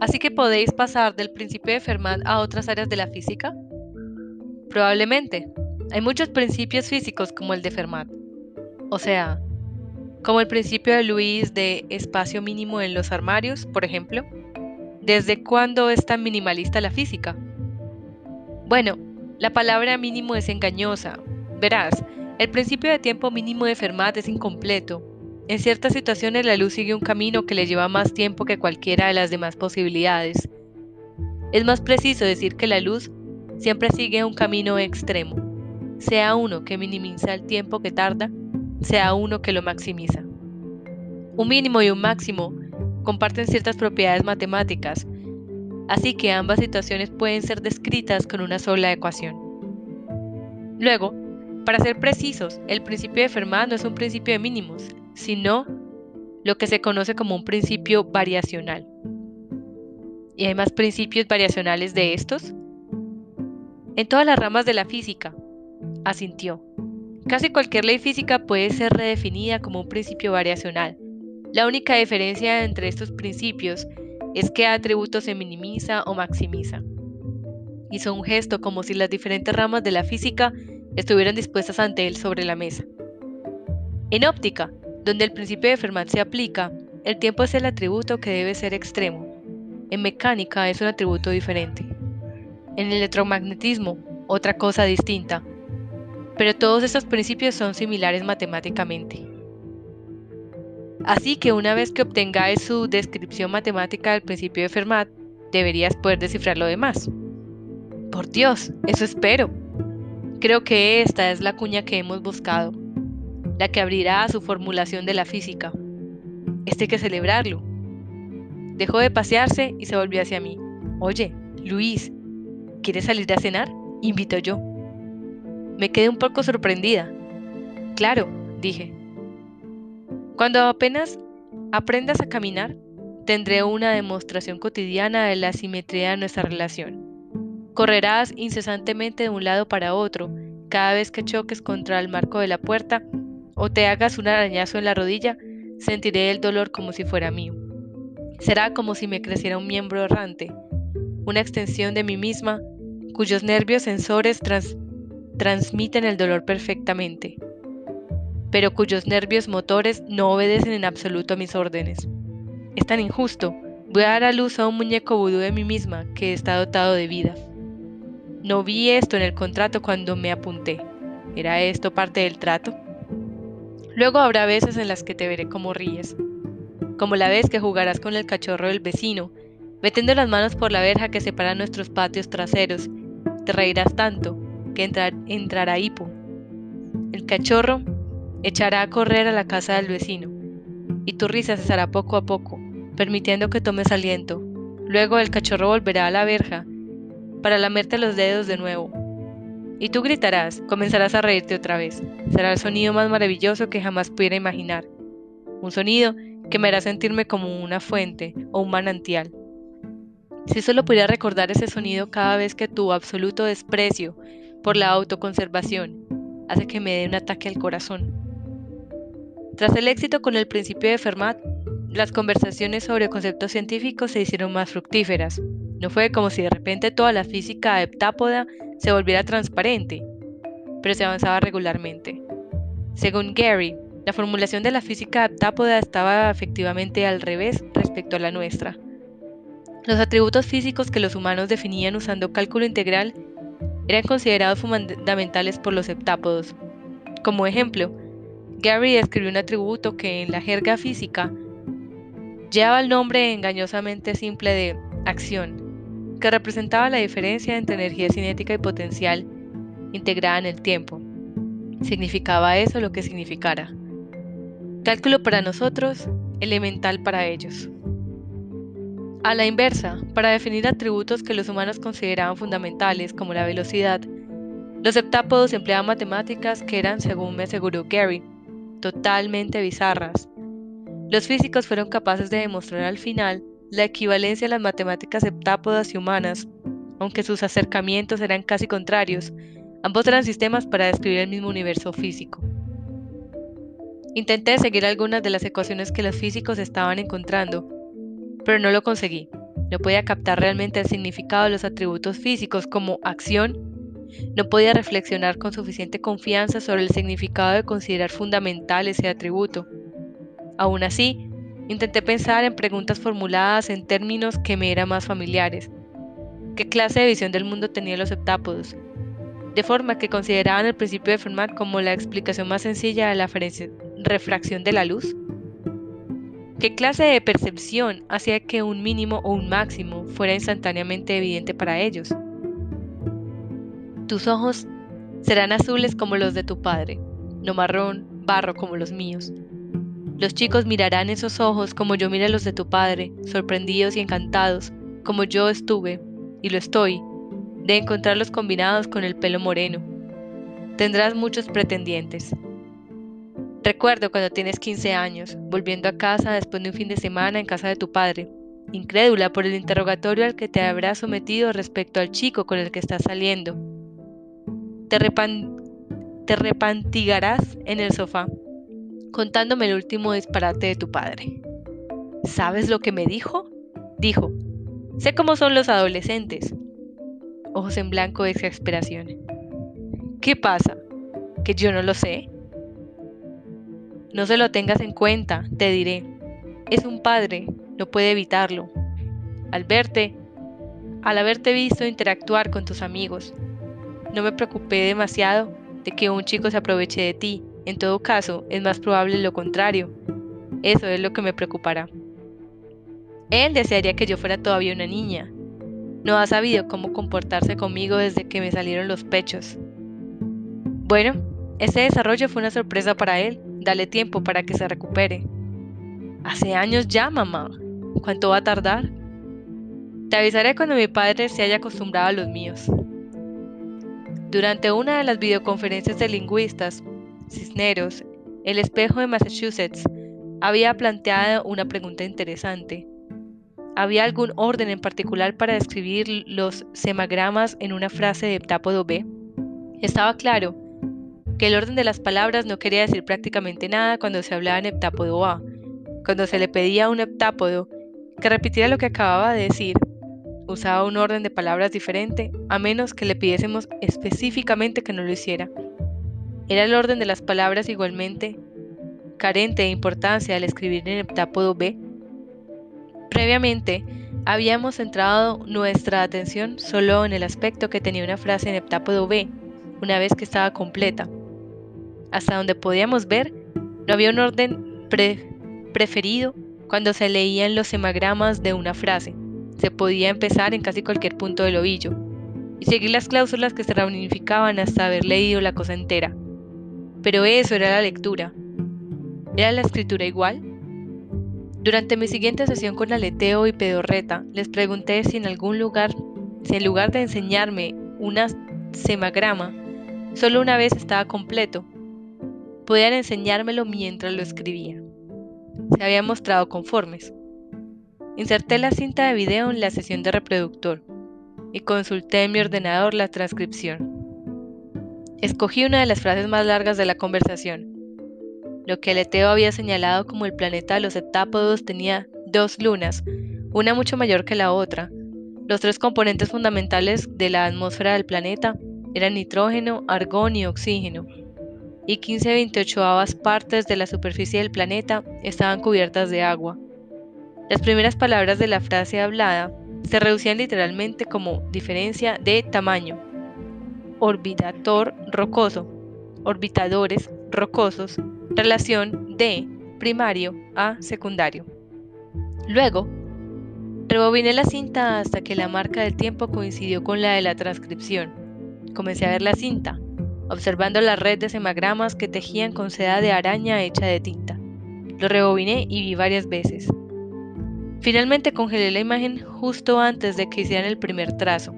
Así que podéis pasar del principio de Fermat a otras áreas de la física. Probablemente. Hay muchos principios físicos como el de Fermat. O sea, como el principio de Luis de espacio mínimo en los armarios, por ejemplo. ¿Desde cuándo es tan minimalista la física? Bueno, la palabra mínimo es engañosa. Verás, el principio de tiempo mínimo de Fermat es incompleto. En ciertas situaciones la luz sigue un camino que le lleva más tiempo que cualquiera de las demás posibilidades. Es más preciso decir que la luz siempre sigue un camino extremo, sea uno que minimiza el tiempo que tarda, sea uno que lo maximiza. Un mínimo y un máximo comparten ciertas propiedades matemáticas, así que ambas situaciones pueden ser descritas con una sola ecuación. Luego, para ser precisos, el principio de Fermat no es un principio de mínimos, sino lo que se conoce como un principio variacional. ¿Y hay más principios variacionales de estos? En todas las ramas de la física, asintió. Casi cualquier ley física puede ser redefinida como un principio variacional. La única diferencia entre estos principios es qué atributo se minimiza o maximiza. Hizo un gesto como si las diferentes ramas de la física estuvieran dispuestas ante él sobre la mesa. En óptica, donde el principio de Fermat se aplica, el tiempo es el atributo que debe ser extremo. En mecánica es un atributo diferente. En electromagnetismo, otra cosa distinta. Pero todos estos principios son similares matemáticamente. Así que una vez que obtengáis su descripción matemática del principio de Fermat, deberías poder descifrar lo demás. Por Dios, eso espero. Creo que esta es la cuña que hemos buscado, la que abrirá su formulación de la física. Este hay que celebrarlo. Dejó de pasearse y se volvió hacia mí. Oye, Luis, ¿quieres salir a cenar? Invito yo. Me quedé un poco sorprendida. Claro, dije. Cuando apenas aprendas a caminar, tendré una demostración cotidiana de la simetría de nuestra relación. Correrás incesantemente de un lado para otro cada vez que choques contra el marco de la puerta o te hagas un arañazo en la rodilla, sentiré el dolor como si fuera mío. Será como si me creciera un miembro errante, una extensión de mí misma, cuyos nervios sensores transmiten el dolor perfectamente, pero cuyos nervios motores no obedecen en absoluto a mis órdenes. Es tan injusto. Voy a dar a luz a un muñeco vudú de mí misma que está dotado de vida. No vi esto en el contrato cuando me apunté. ¿Era esto parte del trato? Luego habrá veces en las que te veré como ríes, como la vez que jugarás con el cachorro del vecino, metiendo las manos por la verja que separa nuestros patios traseros. Te reirás tanto que entrará hipo. El cachorro echará a correr a la casa del vecino, y tu risa cesará poco a poco, permitiendo que tomes aliento. Luego el cachorro volverá a la verja para lamerte los dedos de nuevo. Y tú gritarás, comenzarás a reírte otra vez. Será el sonido más maravilloso que jamás pudiera imaginar. Un sonido que me hará sentirme como una fuente o un manantial. Si solo pudiera recordar ese sonido cada vez que tu absoluto desprecio por la autoconservación hace que me dé un ataque al corazón. Tras el éxito con el principio de Fermat, las conversaciones sobre conceptos científicos se hicieron más fructíferas. No fue como si de repente toda la física heptápoda se volviera transparente, pero se avanzaba regularmente. Según Gary, la formulación de la física heptápoda estaba efectivamente al revés respecto a la nuestra. Los atributos físicos que los humanos definían usando cálculo integral eran considerados fundamentales por los heptápodos. Como ejemplo, Gary describió un atributo que en la jerga física lleva el nombre engañosamente simple de acción, que representaba la diferencia entre energía cinética y potencial integrada en el tiempo. Significaba eso lo que significara. Cálculo para nosotros, elemental para ellos. A la inversa, para definir atributos que los humanos consideraban fundamentales, como la velocidad, los heptápodos empleaban matemáticas que eran, según me aseguró Gary, totalmente bizarras. Los físicos fueron capaces de demostrar al final la equivalencia a las matemáticas heptápodas y humanas, aunque sus acercamientos eran casi contrarios, ambos eran sistemas para describir el mismo universo físico. Intenté seguir algunas de las ecuaciones que los físicos estaban encontrando, pero no lo conseguí. no podía captar realmente el significado de los atributos físicos como acción, no podía reflexionar con suficiente confianza sobre el significado de considerar fundamental ese atributo. Aún así, intenté pensar en preguntas formuladas en términos que me eran más familiares. ¿Qué clase de visión del mundo tenían los heptápodos? De forma que consideraban el principio de Fermat como la explicación más sencilla de la refracción de la luz. ¿Qué clase de percepción hacía que un mínimo o un máximo fuera instantáneamente evidente para ellos? Tus ojos serán azules como los de tu padre, no marrón, barro como los míos. Los chicos mirarán esos ojos como yo miré los de tu padre, sorprendidos y encantados, como yo estuve, y lo estoy, de encontrarlos combinados con el pelo moreno. Tendrás muchos pretendientes, Recuerdo cuando tienes 15 años, volviendo a casa después de un fin de semana en casa de tu padre, incrédula por el interrogatorio al que te habrás sometido respecto al chico con el que estás saliendo. Te, te repantigarás en el sofá, contándome el último disparate de tu padre. ¿Sabes lo que me dijo? Dijo, sé cómo son los adolescentes. Ojos en blanco de exasperación. ¿Qué pasa? ¿Que yo no lo sé? No se lo tengas en cuenta, te diré. Es un padre, no puede evitarlo. Al verte, al haberte visto interactuar con tus amigos, no me preocupé demasiado de que un chico se aproveche de ti. En todo caso, es más probable lo contrario. Eso es lo que me preocupará. Él desearía que yo fuera todavía una niña. No ha sabido cómo comportarse conmigo desde que me salieron los pechos. Bueno, ese desarrollo fue una sorpresa para él. Dale tiempo para que se recupere. Hace años ya, mamá. ¿Cuánto va a tardar? Te avisaré cuando mi padre se haya acostumbrado a los míos. Durante una de las videoconferencias de lingüistas, Cisneros, el espejo de Massachusetts, había planteado una pregunta interesante. ¿Había algún orden en particular para describir los semagramas en una frase de heptápodo B? Estaba claro que el orden de las palabras no quería decir prácticamente nada cuando se hablaba en heptápodo A. Cuando se le pedía a un heptápodo que repitiera lo que acababa de decir, usaba un orden de palabras diferente, a menos que le pidiésemos específicamente que no lo hiciera. Era el orden de las palabras igualmente carente de importancia al escribir en heptápodo B. Previamente, habíamos centrado nuestra atención solo en el aspecto que tenía una frase en heptápodo B, una vez que estaba completa, hasta donde podíamos ver, no había un orden preferido cuando se leían los semagramas de una frase. Se podía empezar en casi cualquier punto del ovillo y seguir las cláusulas que se reunificaban hasta haber leído la cosa entera. Pero eso era la lectura. ¿Era la escritura igual? Durante mi siguiente sesión con Aleteo y Pedorreta, les pregunté si en algún lugar, si en lugar de enseñarme una semagrama, solo una vez estaba completo podían enseñármelo mientras lo escribía. Se habían mostrado conformes. Inserté la cinta de video en la sesión de reproductor y consulté en mi ordenador la transcripción. Escogí una de las frases más largas de la conversación. Lo que Leteo había señalado como el planeta de los heptápodos tenía dos lunas, una mucho mayor que la otra. Los tres componentes fundamentales de la atmósfera del planeta eran nitrógeno, argón y oxígeno, y 15 28 partes de la superficie del planeta estaban cubiertas de agua. Las primeras palabras de la frase hablada se reducían literalmente como diferencia de tamaño. Orbitator rocoso, orbitadores rocosos, relación de primario a secundario. Luego, rebobiné la cinta hasta que la marca del tiempo coincidió con la de la transcripción. Comencé a ver la cinta, observando la red de semagramas que tejían con seda de araña hecha de tinta. Lo rebobiné y vi varias veces. Finalmente congelé la imagen justo antes de que hicieran el primer trazo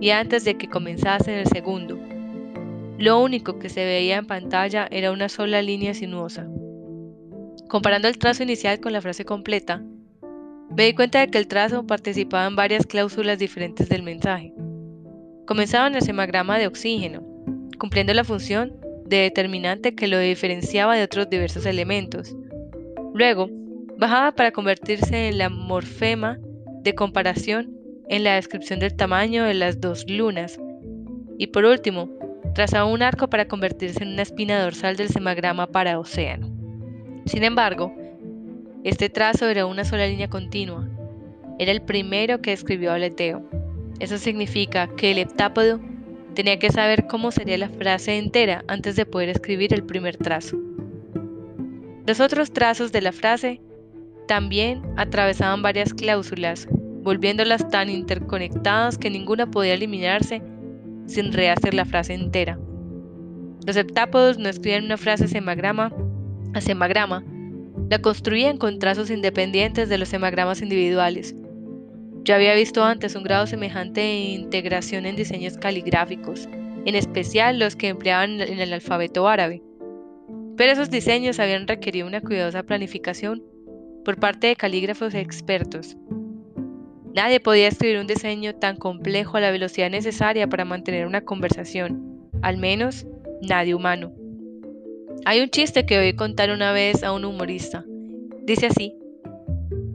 y antes de que comenzasen el segundo. Lo único que se veía en pantalla era una sola línea sinuosa. Comparando el trazo inicial con la frase completa, me di cuenta de que el trazo participaba en varias cláusulas diferentes del mensaje. Comenzaba en el semagrama de oxígeno, cumpliendo la función de determinante que lo diferenciaba de otros diversos elementos. Luego, bajaba para convertirse en la morfema de comparación en la descripción del tamaño de las dos lunas. Y por último, trazaba un arco para convertirse en una espina dorsal del semagrama para océano. Sin embargo, este trazo era una sola línea continua. Era el primero que escribió Aleteo. Eso significa que el heptápodo tenía que saber cómo sería la frase entera antes de poder escribir el primer trazo. Los otros trazos de la frase también atravesaban varias cláusulas, volviéndolas tan interconectadas que ninguna podía eliminarse sin rehacer la frase entera. Los heptápodos no escribían una frase semagrama a semagrama, la construían con trazos independientes de los semagramas individuales. Yo había visto antes un grado semejante de integración en diseños caligráficos, en especial los que empleaban en el alfabeto árabe. Pero esos diseños habían requerido una cuidadosa planificación por parte de calígrafos expertos. Nadie podía escribir un diseño tan complejo a la velocidad necesaria para mantener una conversación, al menos nadie humano. Hay un chiste que oí contar una vez a un humorista. Dice así,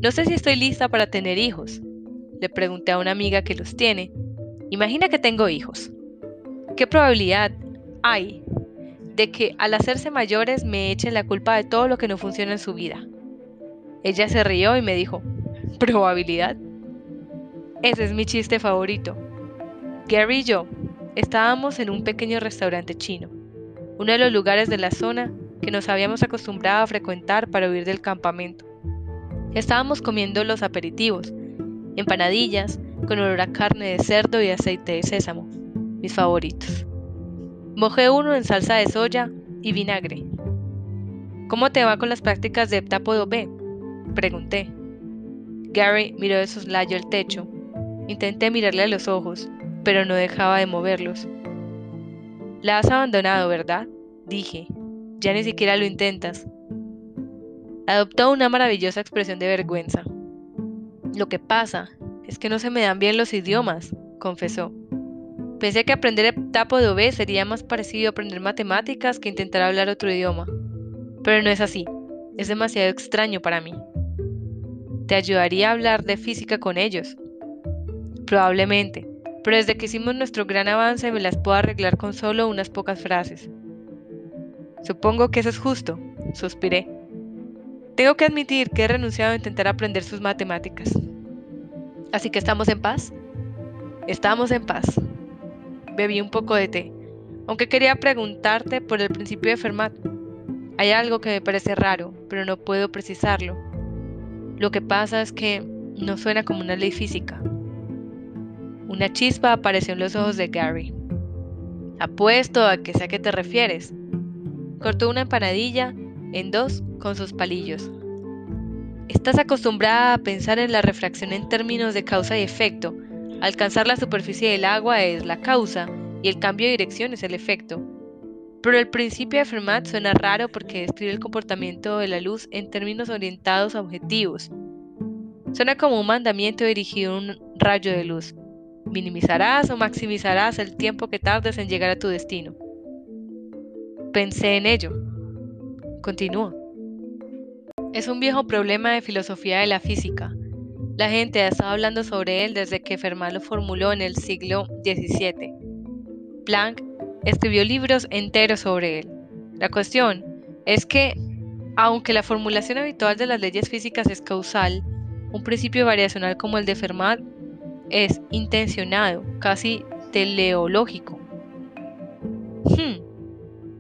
no sé si estoy lista para tener hijos. Le pregunté a una amiga que los tiene. Imagina que tengo hijos. ¿Qué probabilidad hay de que al hacerse mayores me echen la culpa de todo lo que no funciona en su vida. Ella se rió y me dijo, ¿probabilidad? Ese es mi chiste favorito. Gary y yo estábamos en un pequeño restaurante chino, uno de los lugares de la zona que nos habíamos acostumbrado a frecuentar para huir del campamento. Estábamos comiendo los aperitivos, empanadillas con olor a carne de cerdo y aceite de sésamo, mis favoritos. Mojé uno en salsa de soya y vinagre. ¿Cómo te va con las prácticas de heptápodo B? Pregunté. Gary miró de soslayo el techo. Intenté mirarle a los ojos, pero no dejaba de moverlos. La has abandonado, ¿verdad? Dije. Ya ni siquiera lo intentas. Adoptó una maravillosa expresión de vergüenza. Lo que pasa es que no se me dan bien los idiomas, confesó. Pensé que aprender heptápodo B sería más parecido a aprender matemáticas que intentar hablar otro idioma. Pero no es así. Es demasiado extraño para mí. Te ayudaría a hablar de física con ellos. Probablemente, pero desde que hicimos nuestro gran avance me las puedo arreglar con solo unas pocas frases. Supongo que eso es justo, suspiré. Tengo que admitir que he renunciado a intentar aprender sus matemáticas. Así que estamos en paz. Estamos en paz bebí un poco de té, aunque quería preguntarte por el principio de Fermat. Hay algo que me parece raro, pero no puedo precisarlo. Lo que pasa es que no suena como una ley física. Una chispa apareció en los ojos de Gary. Apuesto a que sé a qué te refieres. Cortó una empanadilla en dos con sus palillos. Estás acostumbrada a pensar en la refracción en términos de causa y efecto, Alcanzar la superficie del agua es la causa y el cambio de dirección es el efecto. Pero el principio de Fermat suena raro porque describe el comportamiento de la luz en términos orientados a objetivos. Suena como un mandamiento dirigido a un rayo de luz. Minimizarás o maximizarás el tiempo que tardes en llegar a tu destino. Pensé en ello. Continúa. Es un viejo problema de filosofía de la física. La gente ha estado hablando sobre él desde que Fermat lo formuló en el siglo XVII. Planck escribió libros enteros sobre él. La cuestión es que, aunque la formulación habitual de las leyes físicas es causal, un principio variacional como el de Fermat es intencionado, casi teleológico. Hmm,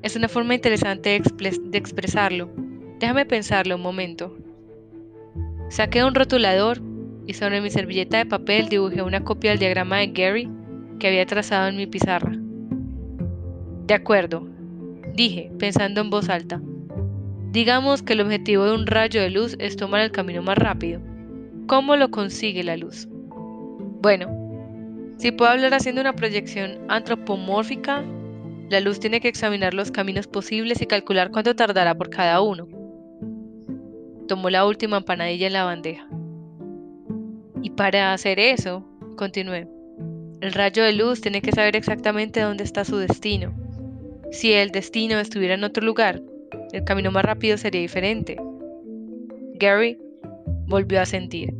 es una forma interesante de expresarlo. Déjame pensarlo un momento. Saqué un rotulador y sobre mi servilleta de papel dibujé una copia del diagrama de Gary que había trazado en mi pizarra. De acuerdo, dije, pensando en voz alta. Digamos que el objetivo de un rayo de luz es tomar el camino más rápido. ¿Cómo lo consigue la luz? Bueno, si puedo hablar haciendo una proyección antropomórfica, la luz tiene que examinar los caminos posibles y calcular cuánto tardará por cada uno. Tomó la última empanadilla en la bandeja. Y para hacer eso, continué, el rayo de luz tiene que saber exactamente dónde está su destino. Si el destino estuviera en otro lugar, el camino más rápido sería diferente. Gary volvió a sentir.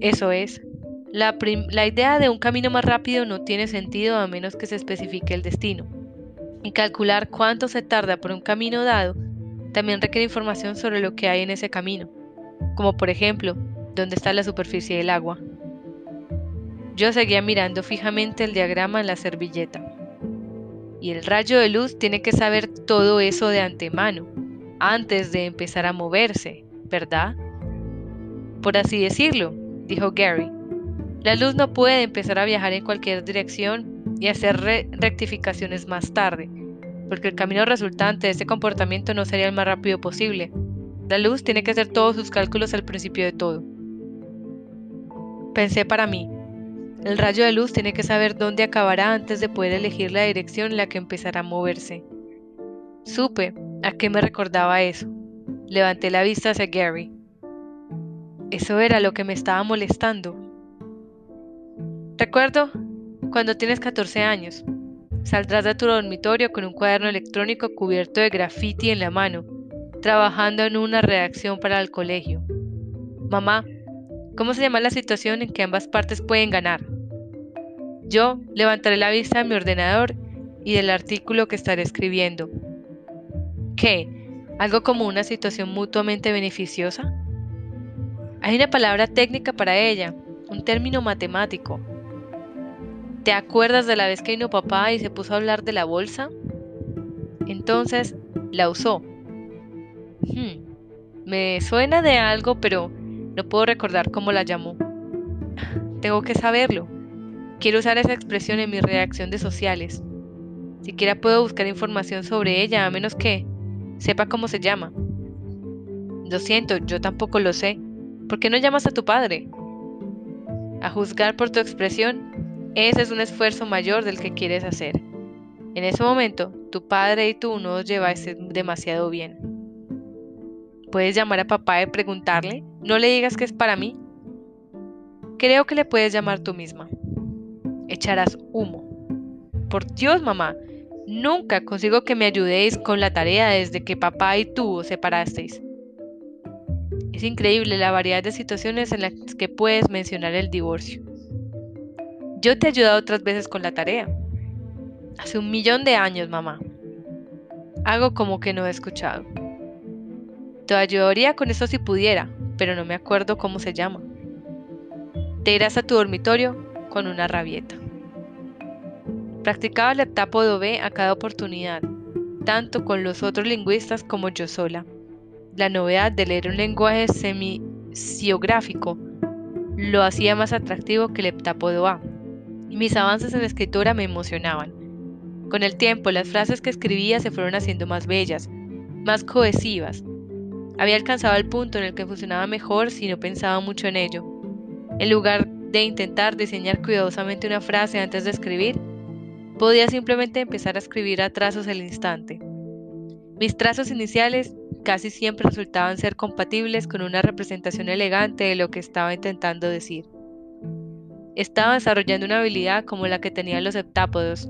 Eso es. La, idea de un camino más rápido no tiene sentido a menos que se especifique el destino. Y calcular cuánto se tarda por un camino dado también requiere información sobre lo que hay en ese camino, como por ejemplo, dónde está la superficie del agua. Yo seguía mirando fijamente el diagrama en la servilleta. Y el rayo de luz tiene que saber todo eso de antemano, antes de empezar a moverse, ¿verdad? Por así decirlo, dijo Gary. La luz no puede empezar a viajar en cualquier dirección y hacer rectificaciones más tarde, porque el camino resultante de este comportamiento no sería el más rápido posible. La luz tiene que hacer todos sus cálculos al principio de todo. Pensé para mí, el rayo de luz tiene que saber dónde acabará antes de poder elegir la dirección en la que empezará a moverse. Supe a qué me recordaba eso. Levanté la vista hacia Gary. Eso era lo que me estaba molestando. Recuerdo cuando tienes 14 años. Saldrás de tu dormitorio con un cuaderno electrónico cubierto de graffiti en la mano, trabajando en una redacción para el colegio. Mamá, ¿Cómo se llama la situación en que ambas partes pueden ganar? Yo levantaré la vista de mi ordenador y del artículo que estaré escribiendo. ¿Qué? ¿Algo como una situación mutuamente beneficiosa? Hay una palabra técnica para ella, un término matemático. ¿Te acuerdas de la vez que vino papá y se puso a hablar de la bolsa? Entonces la usó. Hmm, me suena de algo, pero no puedo recordar cómo la llamó. Tengo que saberlo. Quiero usar esa expresión en mi reacción de sociales. Siquiera puedo buscar información sobre ella a menos que sepa cómo se llama. Lo siento, yo tampoco lo sé. ¿Por qué no llamas a tu padre? A juzgar por tu expresión, ese es un esfuerzo mayor del que quieres hacer. En ese momento, tu padre y tú no os lleváis demasiado bien. ¿Puedes llamar a papá y preguntarle? No le digas que es para mí. Creo que le puedes llamar tú misma. Echarás humo. Por Dios, mamá, nunca consigo que me ayudéis con la tarea desde que papá y tú os separasteis. Es increíble la variedad de situaciones en las que puedes mencionar el divorcio. Yo te he ayudado otras veces con la tarea. Hace un millón de años, mamá. Hago como que no he escuchado. Te ayudaría con eso si pudiera, pero no me acuerdo cómo se llama. Te irás a tu dormitorio con una rabieta. Practicaba el heptápodo B a cada oportunidad, tanto con los otros lingüistas como yo sola. La novedad de leer un lenguaje semisiográfico lo hacía más atractivo que el A, y mis avances en la escritura me emocionaban. Con el tiempo, las frases que escribía se fueron haciendo más bellas, más cohesivas, había alcanzado el punto en el que funcionaba mejor si no pensaba mucho en ello. En lugar de intentar diseñar cuidadosamente una frase antes de escribir, podía simplemente empezar a escribir a trazos al instante. Mis trazos iniciales casi siempre resultaban ser compatibles con una representación elegante de lo que estaba intentando decir. Estaba desarrollando una habilidad como la que tenían los heptápodos.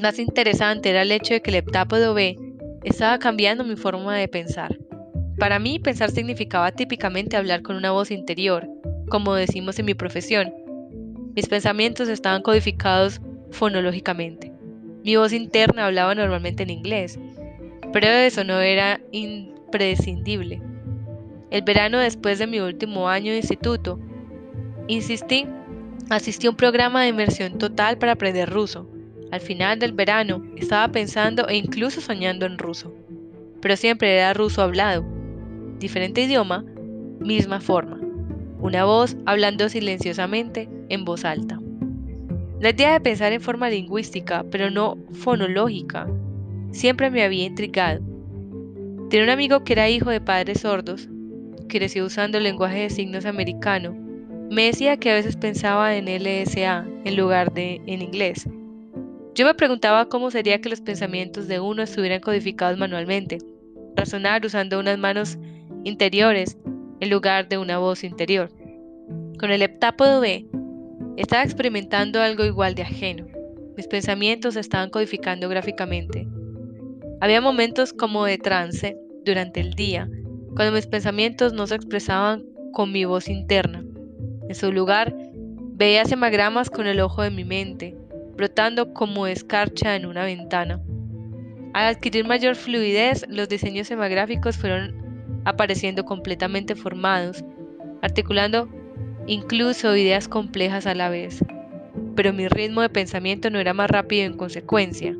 Más interesante era el hecho de que el heptápodo B estaba cambiando mi forma de pensar. Para mí, pensar significaba típicamente hablar con una voz interior, como decimos en mi profesión. Mis pensamientos estaban codificados fonológicamente. Mi voz interna hablaba normalmente en inglés, pero eso no era imprescindible. El verano después de mi último año de instituto, insistí, asistí a un programa de inmersión total para aprender ruso. Al final del verano estaba pensando e incluso soñando en ruso, pero siempre era ruso hablado. Diferente idioma, misma forma. Una voz hablando silenciosamente en voz alta. La idea de pensar en forma lingüística, pero no fonológica, siempre me había intrigado. Tenía un amigo que era hijo de padres sordos, creció usando el lenguaje de signos americano. Me decía que a veces pensaba en LSA en lugar de en inglés, yo me preguntaba cómo sería que los pensamientos de uno estuvieran codificados manualmente, razonar usando unas manos interiores en lugar de una voz interior. Con el heptápodo B, estaba experimentando algo igual de ajeno. Mis pensamientos se estaban codificando gráficamente. Había momentos como de trance durante el día, cuando mis pensamientos no se expresaban con mi voz interna, En su lugar, veía semagramas con el ojo de mi mente, brotando como escarcha en una ventana. Al adquirir mayor fluidez, los diseños semagráficos fueron apareciendo completamente formados, articulando incluso ideas complejas a la vez. Pero mi ritmo de pensamiento no era más rápido en consecuencia.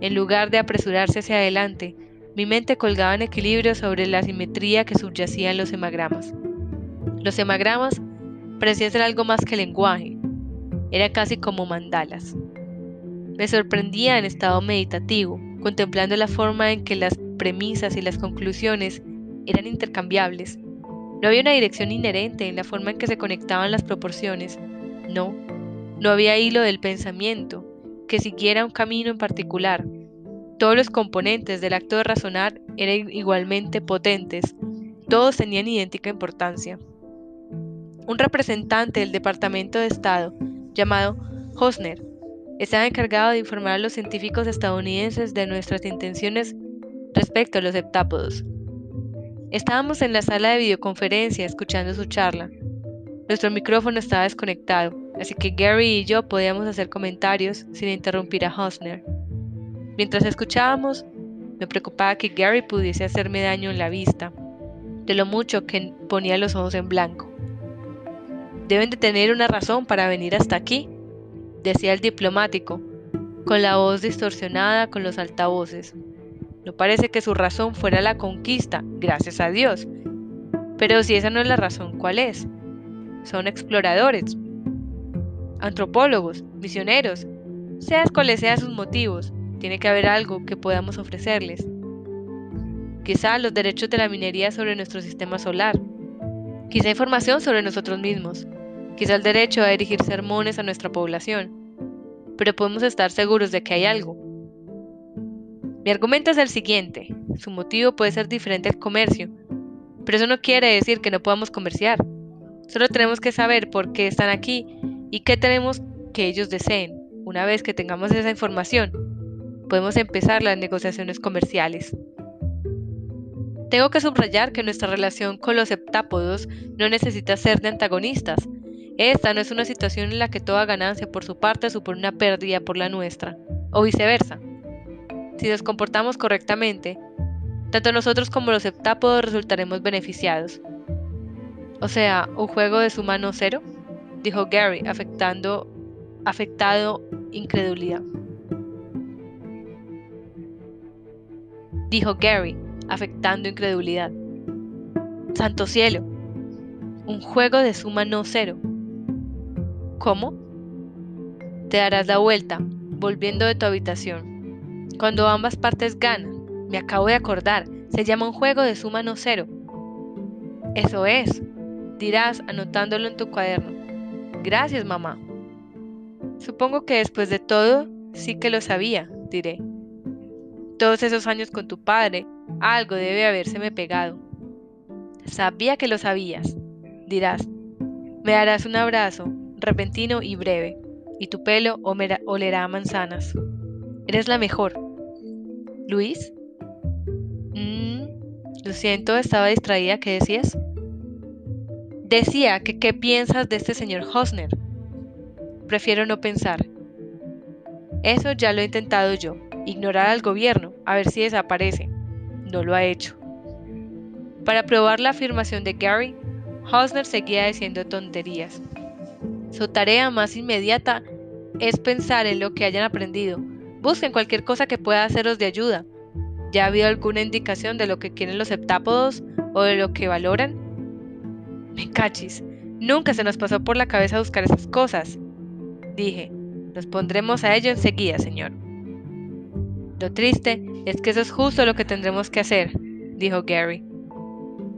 En lugar de apresurarse hacia adelante, mi mente colgaba en equilibrio sobre la simetría que subyacía en los hemagramas. Los hemagramas parecían ser algo más que lenguaje, era casi como mandalas. Me sorprendía en estado meditativo, contemplando la forma en que las premisas y las conclusiones eran intercambiables. No había una dirección inherente en la forma en que se conectaban las proporciones. No, no había hilo del pensamiento que siguiera un camino en particular. Todos los componentes del acto de razonar eran igualmente potentes. Todos tenían idéntica importancia. Un representante del Departamento de Estado, llamado Hosner, estaba encargado de informar a los científicos estadounidenses de nuestras intenciones respecto a los heptápodos. Estábamos en la sala de videoconferencia escuchando su charla. Nuestro micrófono estaba desconectado, así que Gary y yo podíamos hacer comentarios sin interrumpir a Hosner. Mientras escuchábamos, me preocupaba que Gary pudiese hacerme daño en la vista, de lo mucho que ponía los ojos en blanco. Deben de tener una razón para venir hasta aquí, decía el diplomático, con la voz distorsionada con los altavoces. No parece que su razón fuera la conquista, gracias a Dios. Pero si esa no es la razón, ¿cuál es? Son exploradores, antropólogos, misioneros, seas cuales sean sus motivos, tiene que haber algo que podamos ofrecerles. Quizá los derechos de la minería sobre nuestro sistema solar, quizá información sobre nosotros mismos, quizá el derecho a dirigir sermones a nuestra población, pero podemos estar seguros de que hay algo. Mi argumento es el siguiente, su motivo puede ser diferente al comercio, pero eso no quiere decir que no podamos comerciar. Solo tenemos que saber por qué están aquí y qué tenemos que ellos deseen. Una vez que tengamos esa información, podemos empezar las negociaciones comerciales. Tengo que subrayar que nuestra relación con los heptápodos no necesita ser de antagonistas, esta no es una situación en la que toda ganancia por su parte supone una pérdida por la nuestra, o viceversa. Si nos comportamos correctamente, tanto nosotros como los heptápodos resultaremos beneficiados. O sea, un juego de suma no cero, dijo Gary, afectando, afectado incredulidad. Dijo Gary, afectando incredulidad. Santo cielo, un juego de suma no cero. ¿Cómo? Te darás la vuelta, volviendo de tu habitación. Cuando ambas partes ganan, me acabo de acordar, se llama un juego de suma no cero. Eso es, dirás anotándolo en tu cuaderno. Gracias, mamá. Supongo que después de todo, sí que lo sabía, diré. Todos esos años con tu padre, algo debe habérseme pegado. Sabía que lo sabías, dirás. Me darás un abrazo, repentino y breve, y tu pelo olerá a manzanas. Eres la mejor. ¿Luis? Mm, lo siento, estaba distraída. ¿Qué decías? Decía que qué piensas de este señor Hosner. Prefiero no pensar. Eso ya lo he intentado yo. Ignorar al gobierno, a ver si desaparece. No lo ha hecho. Para probar la afirmación de Gary, Hosner seguía diciendo tonterías. Su tarea más inmediata es pensar en lo que hayan aprendido. Busquen cualquier cosa que pueda haceros de ayuda. ¿Ya ha habido alguna indicación de lo que quieren los heptápodos o de lo que valoran? Me cachis, nunca se nos pasó por la cabeza buscar esas cosas. Dije, nos pondremos a ello enseguida, señor. Lo triste es que eso es justo lo que tendremos que hacer, dijo Gary.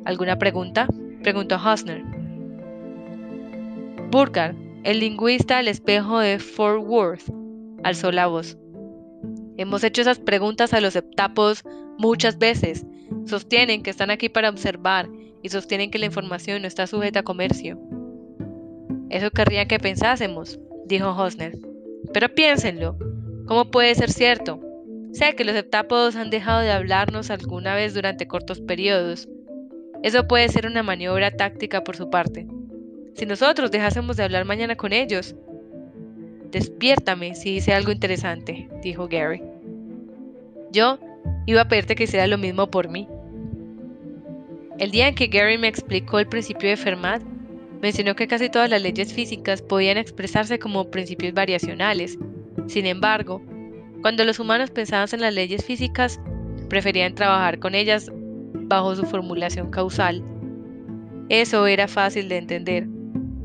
¿Alguna pregunta? preguntó Hosner. Burkhardt el lingüista al espejo de Fort Worth alzó la voz. Hemos hecho esas preguntas a los heptápodos muchas veces. Sostienen que están aquí para observar y sostienen que la información no está sujeta a comercio. Eso querría que pensásemos, dijo Hosner. Pero piénsenlo. ¿Cómo puede ser cierto? Sé que los heptápodos han dejado de hablarnos alguna vez durante cortos periodos. Eso puede ser una maniobra táctica por su parte. Si nosotros dejásemos de hablar mañana con ellos. Despiértame si dice algo interesante, dijo Gary. Yo iba a pedirte que hiciera lo mismo por mí. El día en que Gary me explicó el principio de Fermat, mencionó que casi todas las leyes físicas podían expresarse como principios variacionales. Sin embargo, cuando los humanos pensaban en las leyes físicas, preferían trabajar con ellas bajo su formulación causal. Eso era fácil de entender.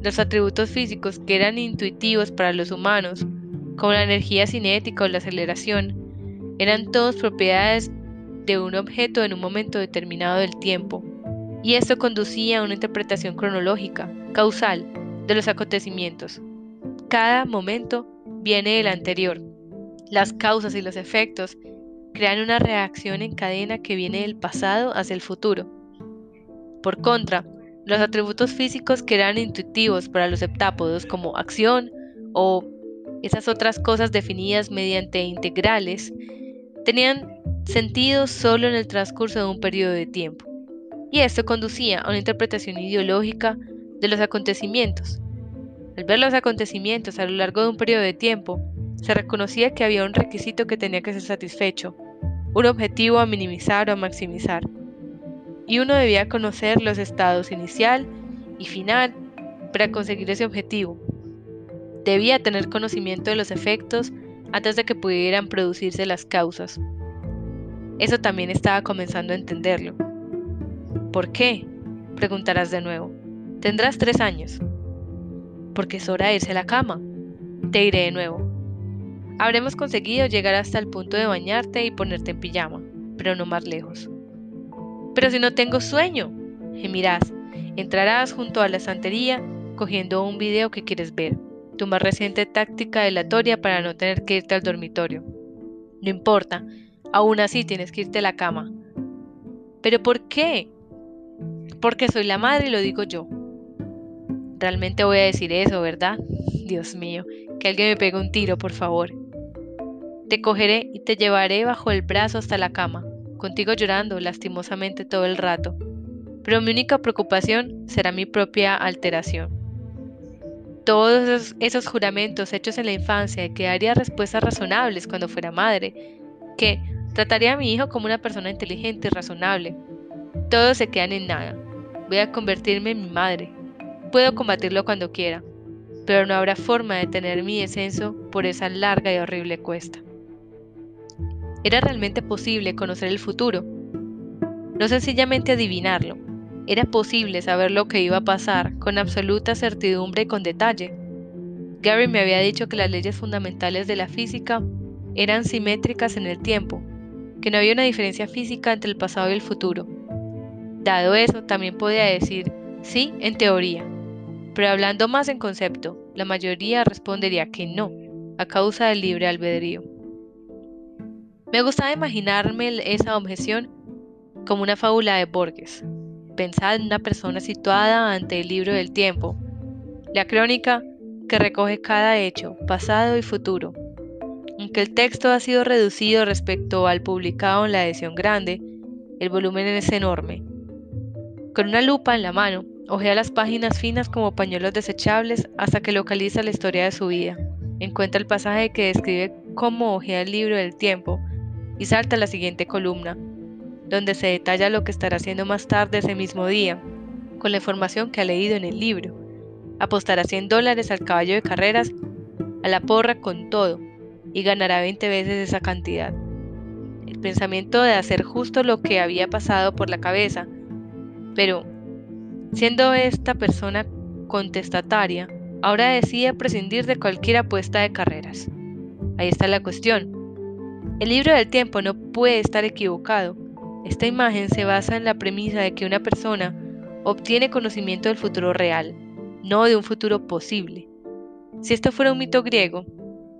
Los atributos físicos que eran intuitivos para los humanos, como la energía cinética o la aceleración, eran todos propiedades de un objeto en un momento determinado del tiempo, y esto conducía a una interpretación cronológica, causal, de los acontecimientos. Cada momento viene del anterior. Las causas y los efectos crean una reacción en cadena que viene del pasado hacia el futuro. Por contra, los atributos físicos que eran intuitivos para los heptápodos como acción o esas otras cosas definidas mediante integrales, tenían sentido solo en el transcurso de un periodo de tiempo y esto conducía a una interpretación ideológica de los acontecimientos. Al ver los acontecimientos a lo largo de un periodo de tiempo, se reconocía que había un requisito que tenía que ser satisfecho, un objetivo a minimizar o a maximizar, y uno debía conocer los estados inicial y final para conseguir ese objetivo. Debía tener conocimiento de los efectos antes de que pudieran producirse las causas. Eso también estaba comenzando a entenderlo. ¿Por qué? Preguntarás de nuevo. Tendrás tres años. Porque es hora de irse a la cama. Te diré de nuevo. Habremos conseguido llegar hasta el punto de bañarte y ponerte en pijama, pero no más lejos. Pero si no tengo sueño, gemirás. Entrarás junto a la estantería cogiendo un video que quieres ver, tu más reciente táctica delatoria para no tener que irte al dormitorio. No importa, aún así tienes que irte a la cama. ¿Pero por qué? Porque soy la madre y lo digo yo. Realmente voy a decir eso, ¿verdad? Dios mío, que alguien me pegue un tiro, por favor. Te cogeré y te llevaré bajo el brazo hasta la cama, contigo llorando lastimosamente todo el rato. Pero mi única preocupación será mi propia alteración. Todos esos, juramentos hechos en la infancia que daría respuestas razonables cuando fuera madre, que trataría a mi hijo como una persona inteligente y razonable, todos se quedan en nada. Voy a convertirme en mi madre. Puedo combatirlo cuando quiera, pero no habrá forma de tener mi descenso por esa larga y horrible cuesta. Era realmente posible conocer el futuro, no sencillamente adivinarlo. Era posible saber lo que iba a pasar con absoluta certidumbre y con detalle. Gary me había dicho que las leyes fundamentales de la física eran simétricas en el tiempo, que no había una diferencia física entre el pasado y el futuro, Dado eso, también podía decir sí en teoría, pero hablando más en concepto, la mayoría respondería que no, a causa del libre albedrío. Me gustaba imaginarme esa objeción como una fábula de Borges. Pensad en una persona situada ante el libro del tiempo, la crónica que recoge cada hecho, pasado y futuro. Aunque el texto ha sido reducido respecto al publicado en la edición grande, el volumen es enorme con una lupa en la mano, ojea las páginas finas como pañuelos desechables hasta que localiza la historia de su vida. Encuentra el pasaje que describe cómo ojea el libro del tiempo y salta a la siguiente columna, donde se detalla lo que estará haciendo más tarde ese mismo día, con la información que ha leído en el libro. Apostará 100 dólares al caballo de carreras, a la porra con todo, y ganará 20 veces esa cantidad. El pensamiento de hacer justo lo que había pasado por la cabeza pero, siendo esta persona contestataria, ahora decide prescindir de cualquier apuesta de carreras. Ahí está la cuestión. El libro del tiempo no puede estar equivocado. Esta imagen se basa en la premisa de que una persona obtiene conocimiento del futuro real, no de un futuro posible. Si esto fuera un mito griego,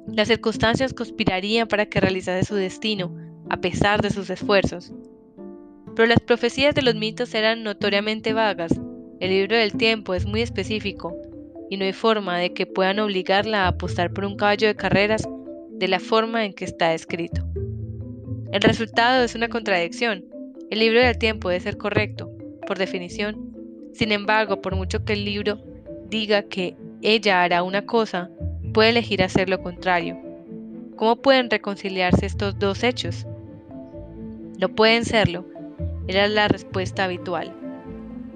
las circunstancias conspirarían para que realizase su destino, a pesar de sus esfuerzos. Pero las profecías de los mitos eran notoriamente vagas. El libro del tiempo es muy específico y no hay forma de que puedan obligarla a apostar por un caballo de carreras de la forma en que está escrito. El resultado es una contradicción. El libro del tiempo debe ser correcto, por definición. Sin embargo, por mucho que el libro diga que ella hará una cosa, puede elegir hacer lo contrario. ¿Cómo pueden reconciliarse estos dos hechos? No pueden serlo, era la respuesta habitual.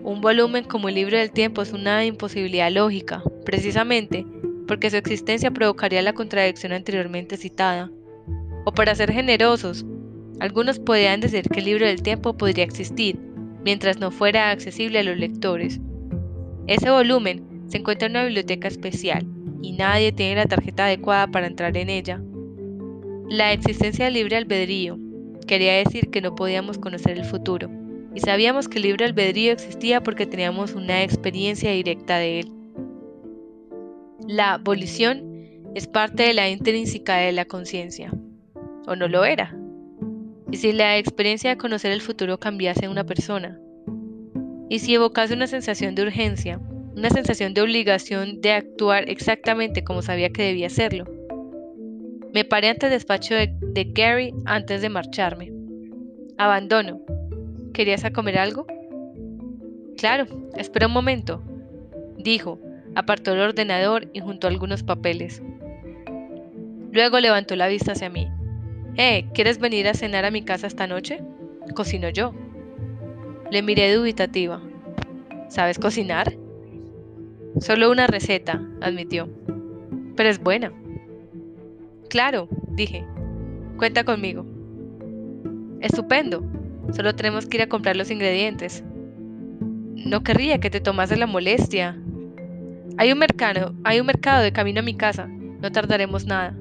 Un volumen como el libro del tiempo es una imposibilidad lógica, precisamente porque su existencia provocaría la contradicción anteriormente citada. O para ser generosos, algunos podrían decir que el libro del tiempo podría existir, mientras no fuera accesible a los lectores. Ese volumen se encuentra en una biblioteca especial y nadie tiene la tarjeta adecuada para entrar en ella. La existencia del libre albedrío quería decir que no podíamos conocer el futuro, y sabíamos que el libre albedrío existía porque teníamos una experiencia directa de él. La abolición es parte de la intrínseca de la conciencia, o no lo era. Y si la experiencia de conocer el futuro cambiase a una persona, y si evocase una sensación de urgencia, una sensación de obligación de actuar exactamente como sabía que debía hacerlo. Me paré ante el despacho de, Gary antes de marcharme. Abandono. ¿Querías comer algo? Claro, espera un momento, dijo, apartó el ordenador y juntó algunos papeles. Luego levantó la vista hacia mí. Eh, ¿quieres venir a cenar a mi casa esta noche? Cocino yo. Le miré dubitativa. ¿Sabes cocinar? Solo una receta, admitió. Pero es buena. Claro, dije. Cuenta conmigo. Estupendo. Solo tenemos que ir a comprar los ingredientes. No querría que te tomase la molestia. Hay un mercado, hay un mercado de camino a mi casa. No tardaremos nada.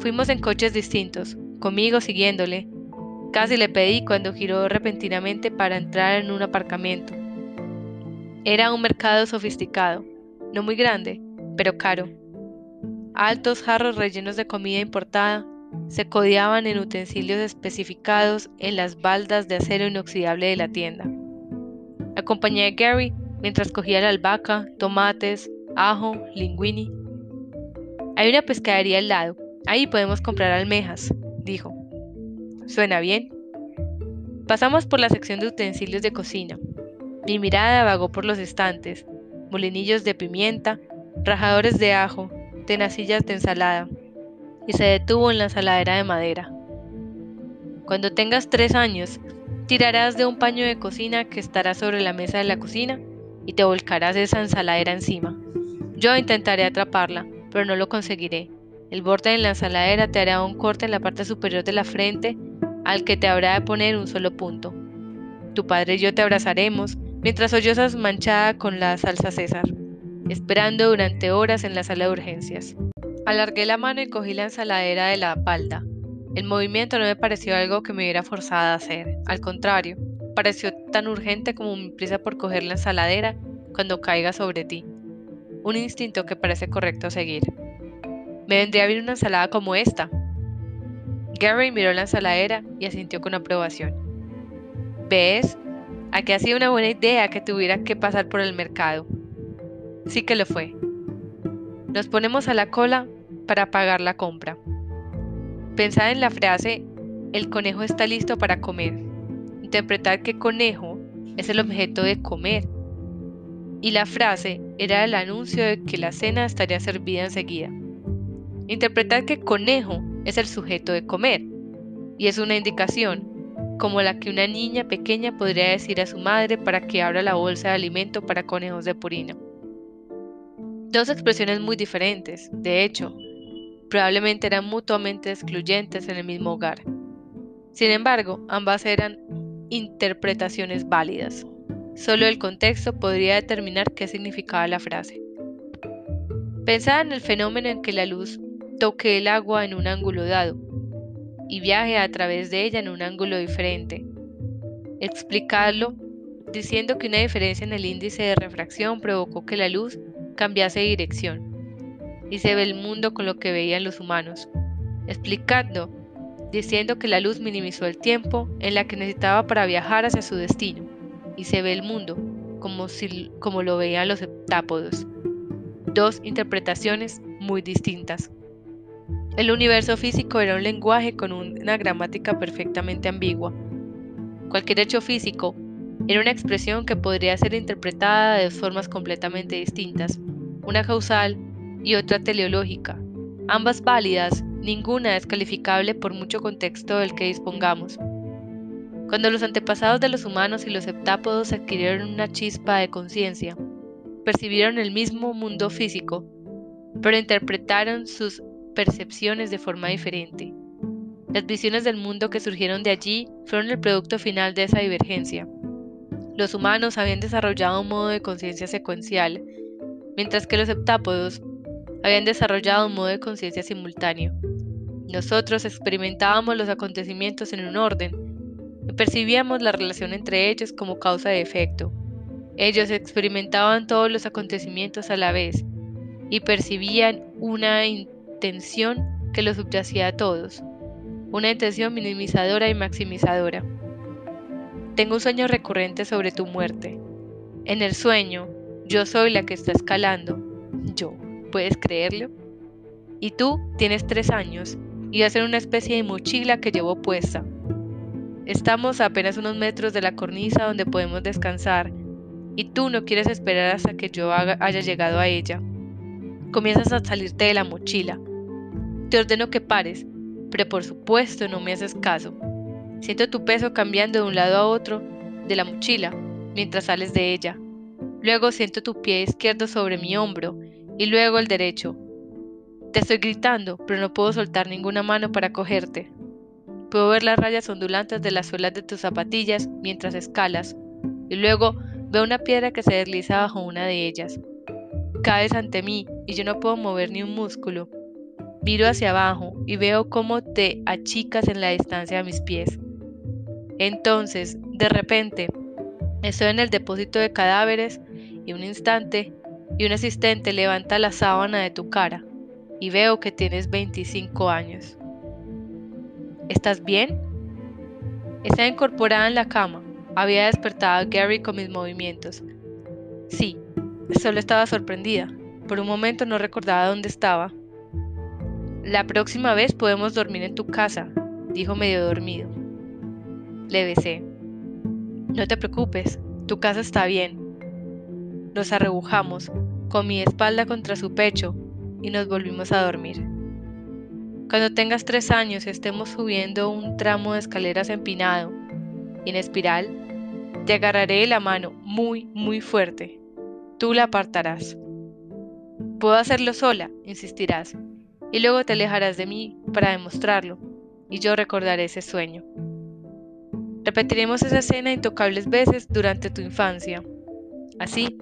Fuimos en coches distintos, conmigo siguiéndole. Casi le pedí cuando giró repentinamente para entrar en un aparcamiento. Era un mercado sofisticado, no muy grande, pero caro. Altos jarros rellenos de comida importada se codiaban en utensilios especificados en las baldas de acero inoxidable de la tienda. Acompañé a Gary mientras cogía la albahaca, tomates, ajo, linguini. Hay una pescadería al lado, ahí podemos comprar almejas, dijo. ¿Suena bien? Pasamos por la sección de utensilios de cocina. Mi mirada vagó por los estantes, molinillos de pimienta, rajadores de ajo, tenacillas de ensalada, y se detuvo en la saladera de madera. Cuando tengas tres años, tirarás de un paño de cocina que estará sobre la mesa de la cocina y te volcarás esa ensaladera encima. Yo intentaré atraparla, pero no lo conseguiré. El borde de la ensaladera te hará un corte en la parte superior de la frente al que te habrá de poner un solo punto. Tu padre y yo te abrazaremos mientras sollozas manchada con la salsa César, esperando durante horas en la sala de urgencias. Alargué la mano y cogí la ensaladera de la palda. El movimiento no me pareció algo que me hubiera forzado a hacer, al contrario, pareció tan urgente como mi prisa por coger la ensaladera cuando caiga sobre ti. Un instinto que parece correcto seguir. Me vendría bien una ensalada como esta. Gary miró la ensaladera y asintió con aprobación. ¿Ves? Aquí ha sido una buena idea que tuviera que pasar por el mercado. Sí que lo fue. Nos ponemos a la cola para pagar la compra. Pensad en la frase, el conejo está listo para comer. Interpretar que conejo es el objeto de comer. Y la frase era el anuncio de que la cena estaría servida enseguida. Interpretar que conejo es el sujeto de comer. Y es una indicación como la que una niña pequeña podría decir a su madre para que abra la bolsa de alimento para conejos de purina. Dos expresiones muy diferentes, de hecho, probablemente eran mutuamente excluyentes en el mismo hogar. Sin embargo, ambas eran interpretaciones válidas. Solo el contexto podría determinar qué significaba la frase. Pensaba en el fenómeno en que la luz toque el agua en un ángulo dado, y viaje a través de ella en un ángulo diferente. Explicarlo diciendo que una diferencia en el índice de refracción provocó que la luz cambiase de dirección y se ve el mundo con lo que veían los humanos. Explicando diciendo que la luz minimizó el tiempo en la que necesitaba para viajar hacia su destino y se ve el mundo como, si, como lo veían los heptápodos. Dos interpretaciones muy distintas. El universo físico era un lenguaje con una gramática perfectamente ambigua. Cualquier hecho físico Era una expresión que podría ser interpretada de formas completamente distintas, una causal y otra teleológica, ambas válidas, ninguna es calificable por mucho contexto del que dispongamos. Cuando los antepasados de los humanos y los heptápodos adquirieron una chispa de conciencia, percibieron el mismo mundo físico, pero interpretaron sus percepciones de forma diferente. Las visiones del mundo que surgieron de allí fueron el producto final de esa divergencia. Los humanos habían desarrollado un modo de conciencia secuencial, mientras que los heptápodos habían desarrollado un modo de conciencia simultáneo. Nosotros experimentábamos los acontecimientos en un orden y percibíamos la relación entre ellos como causa y efecto. Ellos experimentaban todos los acontecimientos a la vez y percibían una intención que los subyacía a todos, una intención minimizadora y maximizadora. Tengo un sueño recurrente sobre tu muerte. En el sueño, yo soy la que está escalando. Yo, ¿puedes creerlo? Y tú tienes tres años y vas en una especie de mochila que llevo puesta. Estamos a apenas unos metros de la cornisa donde podemos descansar y tú no quieres esperar hasta que yo haya llegado a ella. Comienzas a salirte de la mochila. Te ordeno que pares, pero por supuesto no me haces caso. Siento tu peso cambiando de un lado a otro de la mochila mientras sales de ella. Luego siento tu pie izquierdo sobre mi hombro y luego el derecho. Te estoy gritando, pero no puedo soltar ninguna mano para cogerte. Puedo ver las rayas ondulantes de las suelas de tus zapatillas mientras escalas, y luego veo una piedra que se desliza bajo una de ellas. Caes ante mí y yo no puedo mover ni un músculo. Miro hacia abajo y veo cómo te achicas en la distancia de mis pies. Entonces, de repente, estoy en el depósito de cadáveres y un instante, y un asistente levanta la sábana de tu cara y veo que tienes 25 años. ¿Estás bien? Estaba incorporada en la cama. Había despertado a Gary con mis movimientos. Sí, solo estaba sorprendida. Por un momento no recordaba dónde estaba. La próxima vez podemos dormir en tu casa, dijo medio dormido. Le besé. No te preocupes, tu casa está bien. Nos arrebujamos, con mi espalda contra su pecho, y nos volvimos a dormir. Cuando tengas tres años estemos subiendo un tramo de escaleras empinado y en espiral, te agarraré la mano muy, muy fuerte. Tú la apartarás. Puedo hacerlo sola, insistirás, y luego te alejarás de mí para demostrarlo, y yo recordaré ese sueño. Repetiremos esa escena intocables veces durante tu infancia. Así,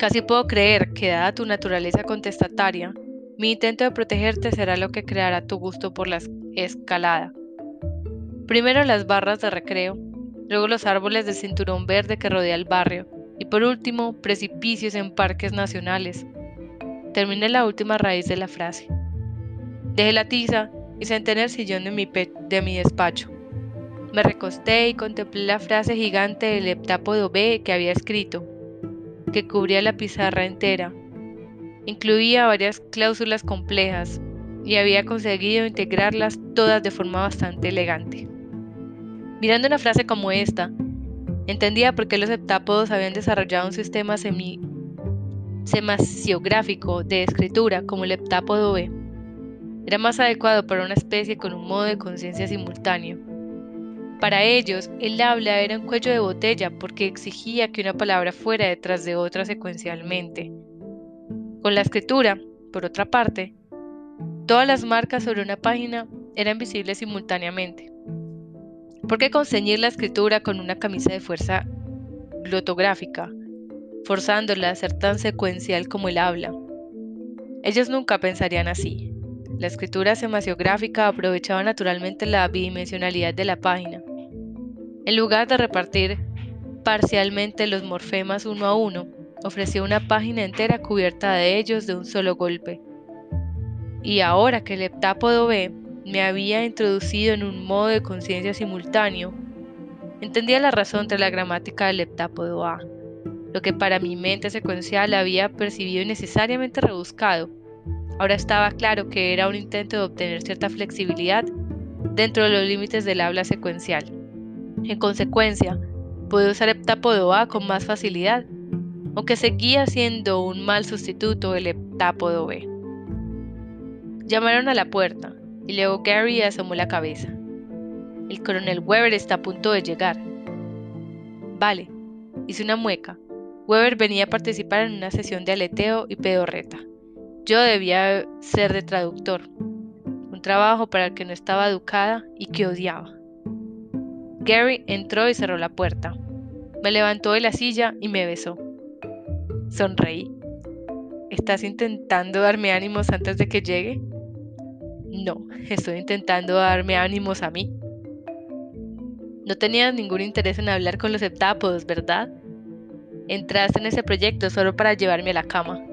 casi puedo creer que dada tu naturaleza contestataria, mi intento de protegerte será lo que creará tu gusto por la escalada. Primero las barras de recreo, luego los árboles del cinturón verde que rodea el barrio, y por último precipicios en parques nacionales. Terminé la última raíz de la frase. Dejé la tiza y senté en el sillón de mi, de mi despacho. Me recosté y contemplé la frase gigante del heptápodo B que había escrito, que cubría la pizarra entera. Incluía varias cláusulas complejas y había conseguido integrarlas todas de forma bastante elegante. Mirando una frase como esta, entendía por qué los heptápodos habían desarrollado un sistema semi semasiográfico de escritura como el heptápodo B. Era más adecuado para una especie con un modo de conciencia simultáneo para ellos, el habla era un cuello de botella porque exigía que una palabra fuera detrás de otra secuencialmente. Con la escritura, por otra parte, todas las marcas sobre una página eran visibles simultáneamente. ¿Por qué conseñir la escritura con una camisa de fuerza glotográfica, forzándola a ser tan secuencial como el habla? Ellos nunca pensarían así. La escritura semasiográfica aprovechaba naturalmente la bidimensionalidad de la página en lugar de repartir parcialmente los morfemas uno a uno, ofreció una página entera cubierta de ellos de un solo golpe. Y ahora que el heptápodo B me había introducido en un modo de conciencia simultáneo, entendía la razón de la gramática del heptápodo A, lo que para mi mente secuencial había percibido innecesariamente rebuscado. Ahora estaba claro que era un intento de obtener cierta flexibilidad dentro de los límites del habla secuencial. En consecuencia, pude usar heptápodo A con más facilidad, aunque seguía siendo un mal sustituto el heptápodo B. Llamaron a la puerta y luego Gary asomó la cabeza. El coronel Weber está a punto de llegar. Vale, hice una mueca. Weber venía a participar en una sesión de aleteo y pedorreta. Yo debía ser de traductor, un trabajo para el que no estaba educada y que odiaba. Gary entró y cerró la puerta. Me levantó de la silla y me besó. Sonreí. ¿Estás intentando darme ánimos antes de que llegue? No, estoy intentando darme ánimos a mí. No tenías ningún interés en hablar con los heptápodos, ¿verdad? Entraste en ese proyecto solo para llevarme a la cama.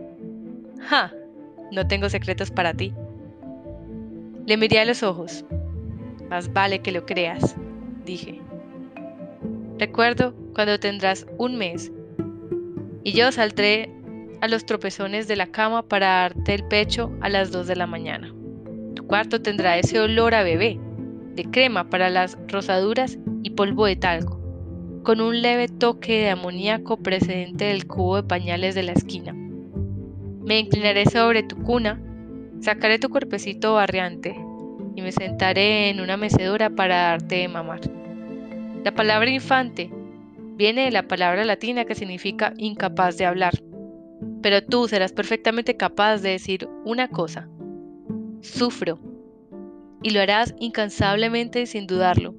¡Ja! No tengo secretos para ti. Le miré a los ojos. Más vale que lo creas dije. Recuerdo cuando tendrás un mes y yo saldré a los tropezones de la cama para darte el pecho a las 2 de la mañana. Tu cuarto tendrá ese olor a bebé, de crema para las rosaduras y polvo de talco, con un leve toque de amoníaco precedente del cubo de pañales de la esquina. Me inclinaré sobre tu cuna, sacaré tu cuerpecito barriante y me sentaré en una mecedora para darte de mamar. La palabra infante viene de la palabra latina que significa incapaz de hablar. Pero tú serás perfectamente capaz de decir una cosa. Sufro. Y lo harás incansablemente y sin dudarlo.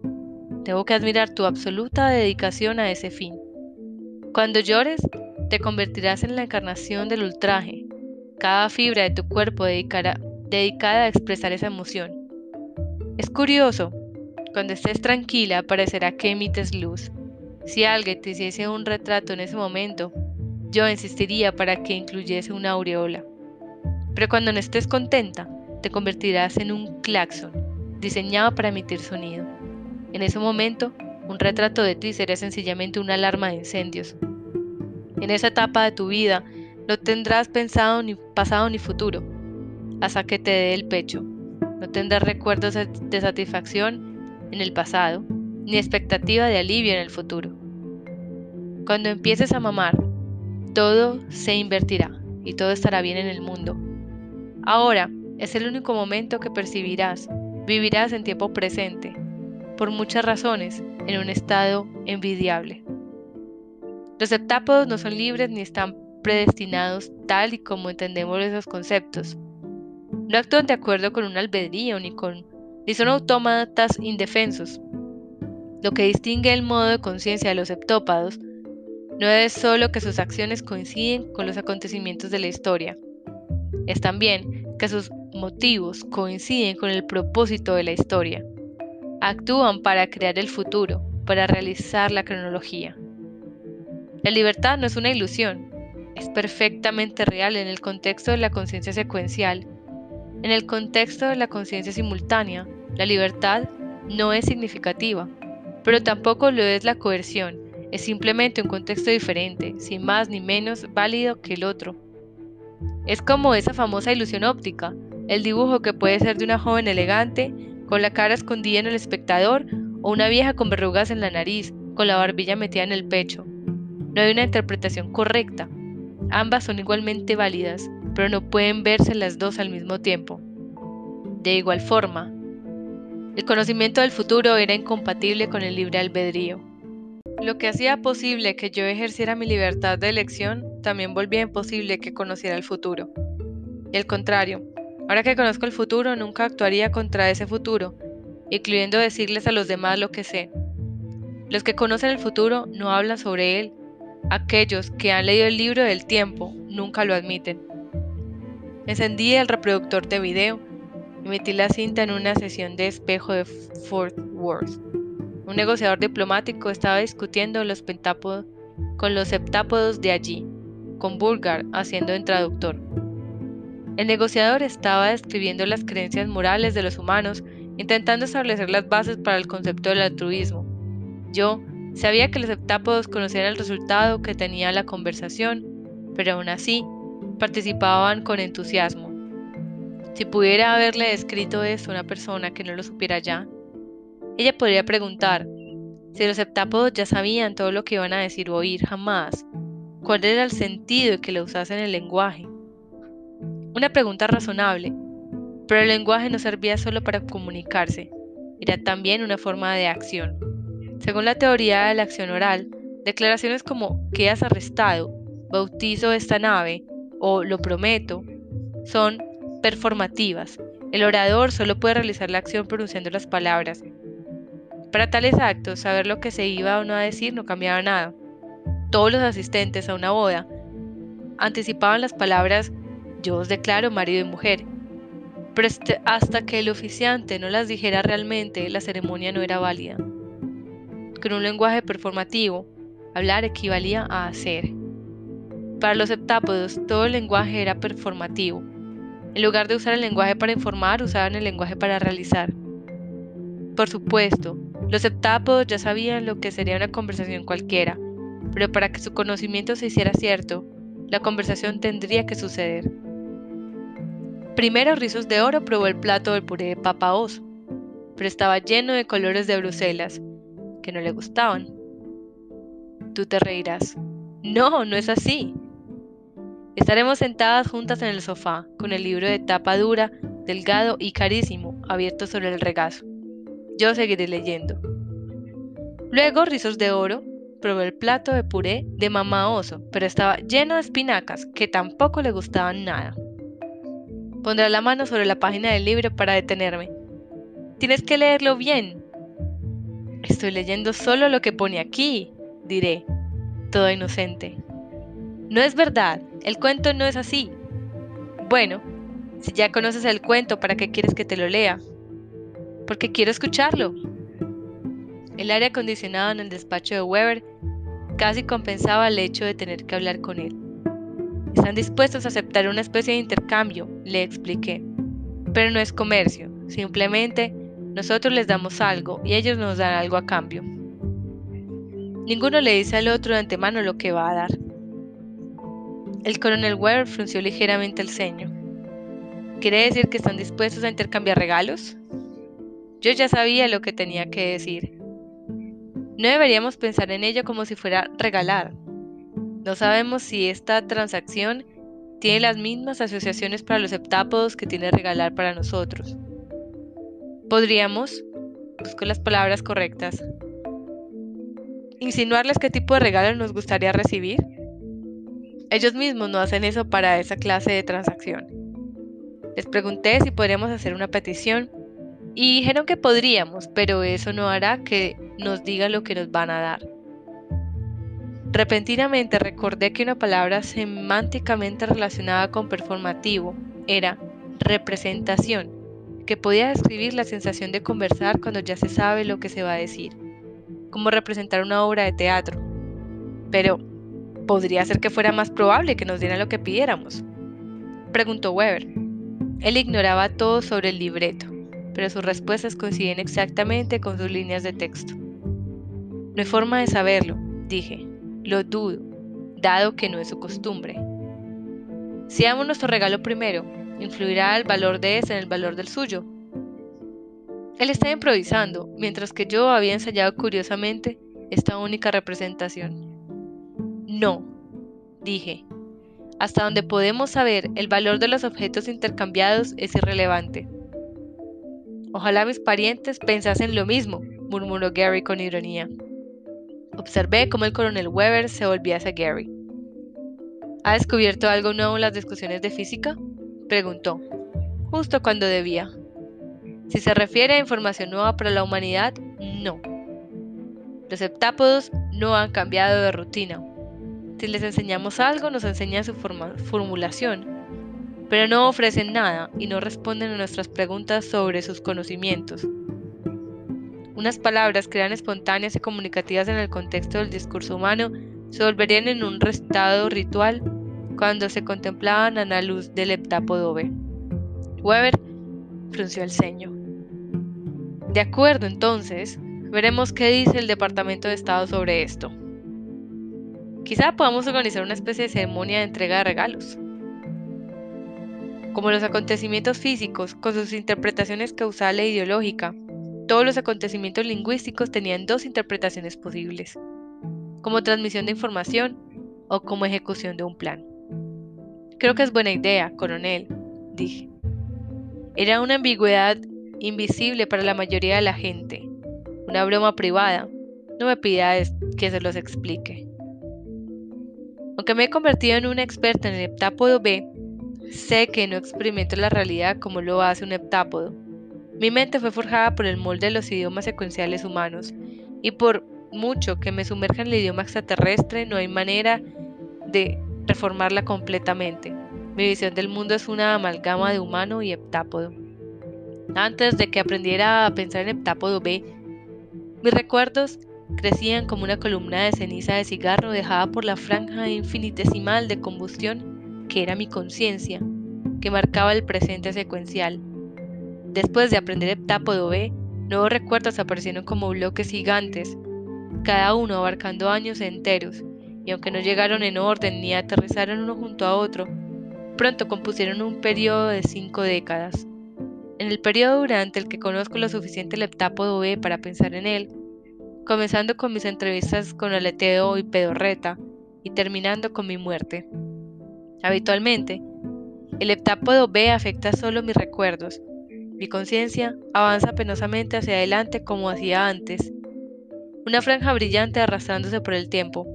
Tengo que admirar tu absoluta dedicación a ese fin. Cuando llores, te convertirás en la encarnación del ultraje. Cada fibra de tu cuerpo dedicada a expresar esa emoción. Es curioso cuando estés tranquila parecerá que emites luz. Si alguien te hiciese un retrato en ese momento, yo insistiría para que incluyese una aureola. Pero cuando no estés contenta, te convertirás en un claxon, diseñado para emitir sonido. En ese momento, un retrato de ti será sencillamente una alarma de incendios. En esa etapa de tu vida, no tendrás pensado ni pasado ni futuro, hasta que te dé el pecho. No tendrás recuerdos de satisfacción en el pasado, ni expectativa de alivio en el futuro. Cuando empieces a mamar, todo se invertirá y todo estará bien en el mundo. Ahora es el único momento que percibirás, vivirás en tiempo presente, por muchas razones, en un estado envidiable. Los heptápodos no son libres ni están predestinados tal y como entendemos esos conceptos. No actúan de acuerdo con un albedrío ni con y son autómatas indefensos. Lo que distingue el modo de conciencia de los heptópados no es solo que sus acciones coinciden con los acontecimientos de la historia, es también que sus motivos coinciden con el propósito de la historia. Actúan para crear el futuro, para realizar la cronología. La libertad no es una ilusión, es perfectamente real en el contexto de la conciencia secuencial. En el contexto de la conciencia simultánea, la libertad no es significativa, pero tampoco lo es la coerción, es simplemente un contexto diferente, sin más ni menos válido que el otro. Es como esa famosa ilusión óptica, el dibujo que puede ser de una joven elegante, con la cara escondida en el espectador, o una vieja con verrugas en la nariz, con la barbilla metida en el pecho. No hay una interpretación correcta. Ambas son igualmente válidas, pero no pueden verse las dos al mismo tiempo. De igual forma, el conocimiento del futuro era incompatible con el libre albedrío. Lo que hacía posible que yo ejerciera mi libertad de elección también volvía imposible que conociera el futuro. El contrario, ahora que conozco el futuro nunca actuaría contra ese futuro, incluyendo decirles a los demás lo que sé. Los que conocen el futuro no hablan sobre él. Aquellos que han leído el libro del tiempo nunca lo admiten. Encendí el reproductor de video metí la cinta en una sesión de espejo de Fort Worth. Un negociador diplomático estaba discutiendo los pentápodos con los septápodos de allí, con Bulgar haciendo de traductor. El negociador estaba describiendo las creencias morales de los humanos, intentando establecer las bases para el concepto del altruismo. Yo sabía que los septápodos conocían el resultado que tenía la conversación, pero aún así participaban con entusiasmo. Si pudiera haberle escrito esto a una persona que no lo supiera ya, ella podría preguntar, Si los heptápodos ya sabían todo lo que iban a decir o oír jamás, ¿cuál era el sentido de que lo usasen el lenguaje? Una pregunta razonable, pero el lenguaje no servía solo para comunicarse, era también una forma de acción. Según la teoría de la acción oral, declaraciones como quedas arrestado, bautizo esta nave o lo prometo son performativas. El orador solo puede realizar la acción pronunciando las palabras. Para tales actos, saber lo que se iba o no a decir no cambiaba nada. Todos los asistentes a una boda anticipaban las palabras yo os declaro marido y mujer, pero este, hasta que el oficiante no las dijera realmente, la ceremonia no era válida. Con un lenguaje performativo, hablar equivalía a hacer. Para los heptápodos, todo el lenguaje era performativo. En lugar de usar el lenguaje para informar, usaban el lenguaje para realizar. Por supuesto, los heptápodos ya sabían lo que sería una conversación cualquiera, pero para que su conocimiento se hiciera cierto, la conversación tendría que suceder. Primero Rizos de Oro probó el plato del puré de papa oso, pero estaba lleno de colores de Bruselas, que no le gustaban. Tú te reirás. No, no es así. Estaremos sentadas juntas en el sofá, con el libro de tapa dura, delgado y carísimo, abierto sobre el regazo. Yo seguiré leyendo. Luego, Rizos de Oro probó el plato de puré de mamá oso, pero estaba lleno de espinacas que tampoco le gustaban nada. Pondrá la mano sobre la página del libro para detenerme. Tienes que leerlo bien. Estoy leyendo solo lo que pone aquí, diré, todo inocente. No es verdad, el cuento no es así. Bueno, si ya conoces el cuento, ¿para qué quieres que te lo lea? Porque quiero escucharlo. El aire acondicionado en el despacho de Weber casi compensaba el hecho de tener que hablar con él. Están dispuestos a aceptar una especie de intercambio, le expliqué. Pero no es comercio, simplemente nosotros les damos algo y ellos nos dan algo a cambio. Ninguno le dice al otro de antemano lo que va a dar. El coronel Ware frunció ligeramente el ceño. ¿Quiere decir que están dispuestos a intercambiar regalos? Yo ya sabía lo que tenía que decir. No deberíamos pensar en ello como si fuera regalar, no sabemos si esta transacción tiene las mismas asociaciones para los heptápodos que tiene regalar para nosotros. Podríamos, busco las palabras correctas, insinuarles qué tipo de regalo nos gustaría recibir. Ellos mismos no hacen eso para esa clase de transacción. Les pregunté si podríamos hacer una petición y dijeron que podríamos, pero eso no hará que nos diga lo que nos van a dar. Repentinamente recordé que una palabra semánticamente relacionada con performativo era representación, que podía describir la sensación de conversar cuando ya se sabe lo que se va a decir, como representar una obra de teatro. Pero, ¿podría ser que fuera más probable que nos dieran lo que pidiéramos? Preguntó Weber. Él ignoraba todo sobre el libreto, pero sus respuestas coinciden exactamente con sus líneas de texto. No hay forma de saberlo, dije. Lo dudo, dado que no es su costumbre. Si damos nuestro regalo primero, influirá el valor de ese en el valor del suyo. Él estaba improvisando, mientras que yo había ensayado curiosamente esta única representación. No, dije. Hasta donde podemos saber, el valor de los objetos intercambiados es irrelevante. Ojalá mis parientes pensasen lo mismo, murmuró Gary con ironía. Observé cómo el coronel Weber se volvía hacia Gary. ¿Ha descubierto algo nuevo en las discusiones de física? Preguntó, justo cuando debía. Si se refiere a información nueva para la humanidad, no. Los heptápodos no han cambiado de rutina. Si les enseñamos algo, nos enseñan su formulación, pero no ofrecen nada y no responden a nuestras preguntas sobre sus conocimientos. Unas palabras que eran espontáneas y comunicativas en el contexto del discurso humano se volverían en un estado ritual cuando se contemplaban a la luz del heptápodo B. Weber frunció el ceño. De acuerdo, entonces, veremos qué dice el Departamento de Estado sobre esto. Quizá podamos organizar una especie de ceremonia de entrega de regalos. Como los acontecimientos físicos, con sus interpretaciones causal e ideológica, Todos los acontecimientos lingüísticos tenían dos interpretaciones posibles, como transmisión de información o como ejecución de un plan. Creo que es buena idea, coronel, dije. Era una ambigüedad invisible para la mayoría de la gente, una broma privada. No me pida que se los explique. Aunque me he convertido en una experta en el heptápodo B, sé que no experimento la realidad como lo hace un heptápodo. Mi mente fue forjada por el molde de los idiomas secuenciales humanos, y por mucho que me sumerja en el idioma extraterrestre, no hay manera de reformarla completamente. Mi visión del mundo es una amalgama de humano y heptápodo. Antes de que aprendiera a pensar en heptápodo B, mis recuerdos crecían como una columna de ceniza de cigarro dejada por la franja infinitesimal de combustión que era mi conciencia, que marcaba el presente secuencial. Después de aprender heptápodo B, nuevos recuerdos aparecieron como bloques gigantes, cada uno abarcando años enteros, y aunque no llegaron en orden ni aterrizaron uno junto a otro, pronto compusieron un periodo de cinco décadas. En el periodo durante el que conozco lo suficiente el heptápodo B para pensar en él, comenzando con mis entrevistas con Aleteo y Pedorreta y terminando con mi muerte. Habitualmente, el heptápodo B afecta solo mis recuerdos. Mi conciencia avanza penosamente hacia adelante como hacía antes, una franja brillante arrastrándose por el tiempo.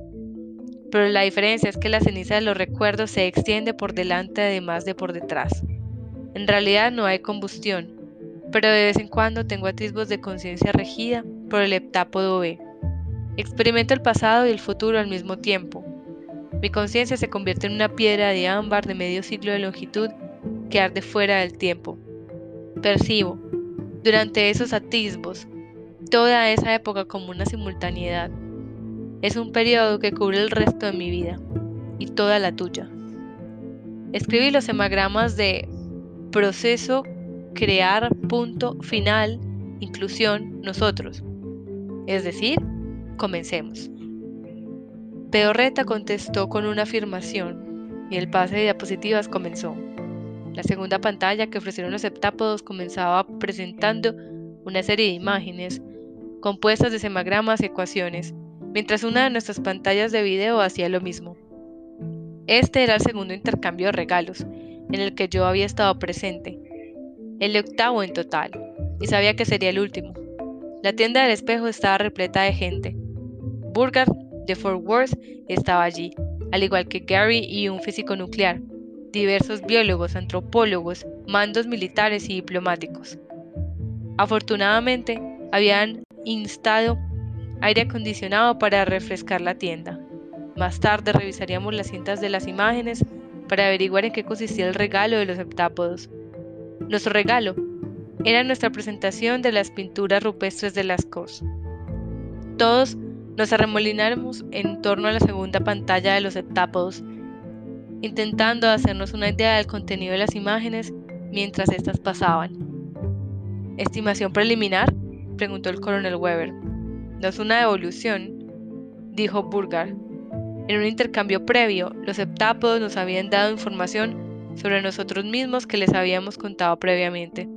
Pero la diferencia es que la ceniza de los recuerdos se extiende por delante además de por detrás. En realidad no hay combustión, pero de vez en cuando tengo atisbos de conciencia regida por el heptápodo B. Experimento el pasado y el futuro al mismo tiempo. Mi conciencia se convierte en una piedra de ámbar de medio siglo de longitud que arde fuera del tiempo. Percibo, durante esos atisbos, toda esa época como una simultaneidad. Es un periodo que cubre el resto de mi vida y toda la tuya. Escribí los hemagramas de proceso crear punto final, inclusión, nosotros. Es decir, comencemos. Peorreta contestó con una afirmación y el pase de diapositivas comenzó. La segunda pantalla que ofrecieron los heptápodos comenzaba presentando una serie de imágenes compuestas de semagramas y ecuaciones, mientras una de nuestras pantallas de video hacía lo mismo. Este era el segundo intercambio de regalos, en el que yo había estado presente, el octavo en total, y sabía que sería el último. La tienda del espejo estaba repleta de gente. Burgard de Fort Worth estaba allí, al igual que Gary y un físico nuclear, diversos biólogos, antropólogos, mandos militares y diplomáticos. Afortunadamente, habían instado aire acondicionado para refrescar la tienda. Más tarde revisaríamos las cintas de las imágenes para averiguar en qué consistía el regalo de los heptápodos. Nuestro regalo era nuestra presentación de las pinturas rupestres de las cos. Todos nos arremolinamos en torno a la segunda pantalla de los heptápodos, intentando hacernos una idea del contenido de las imágenes mientras éstas pasaban. ¿Estimación preliminar? preguntó el coronel Weber. No es una evolución, dijo Burgar. En un intercambio previo, los heptápodos nos habían dado información sobre nosotros mismos que les habíamos contado previamente.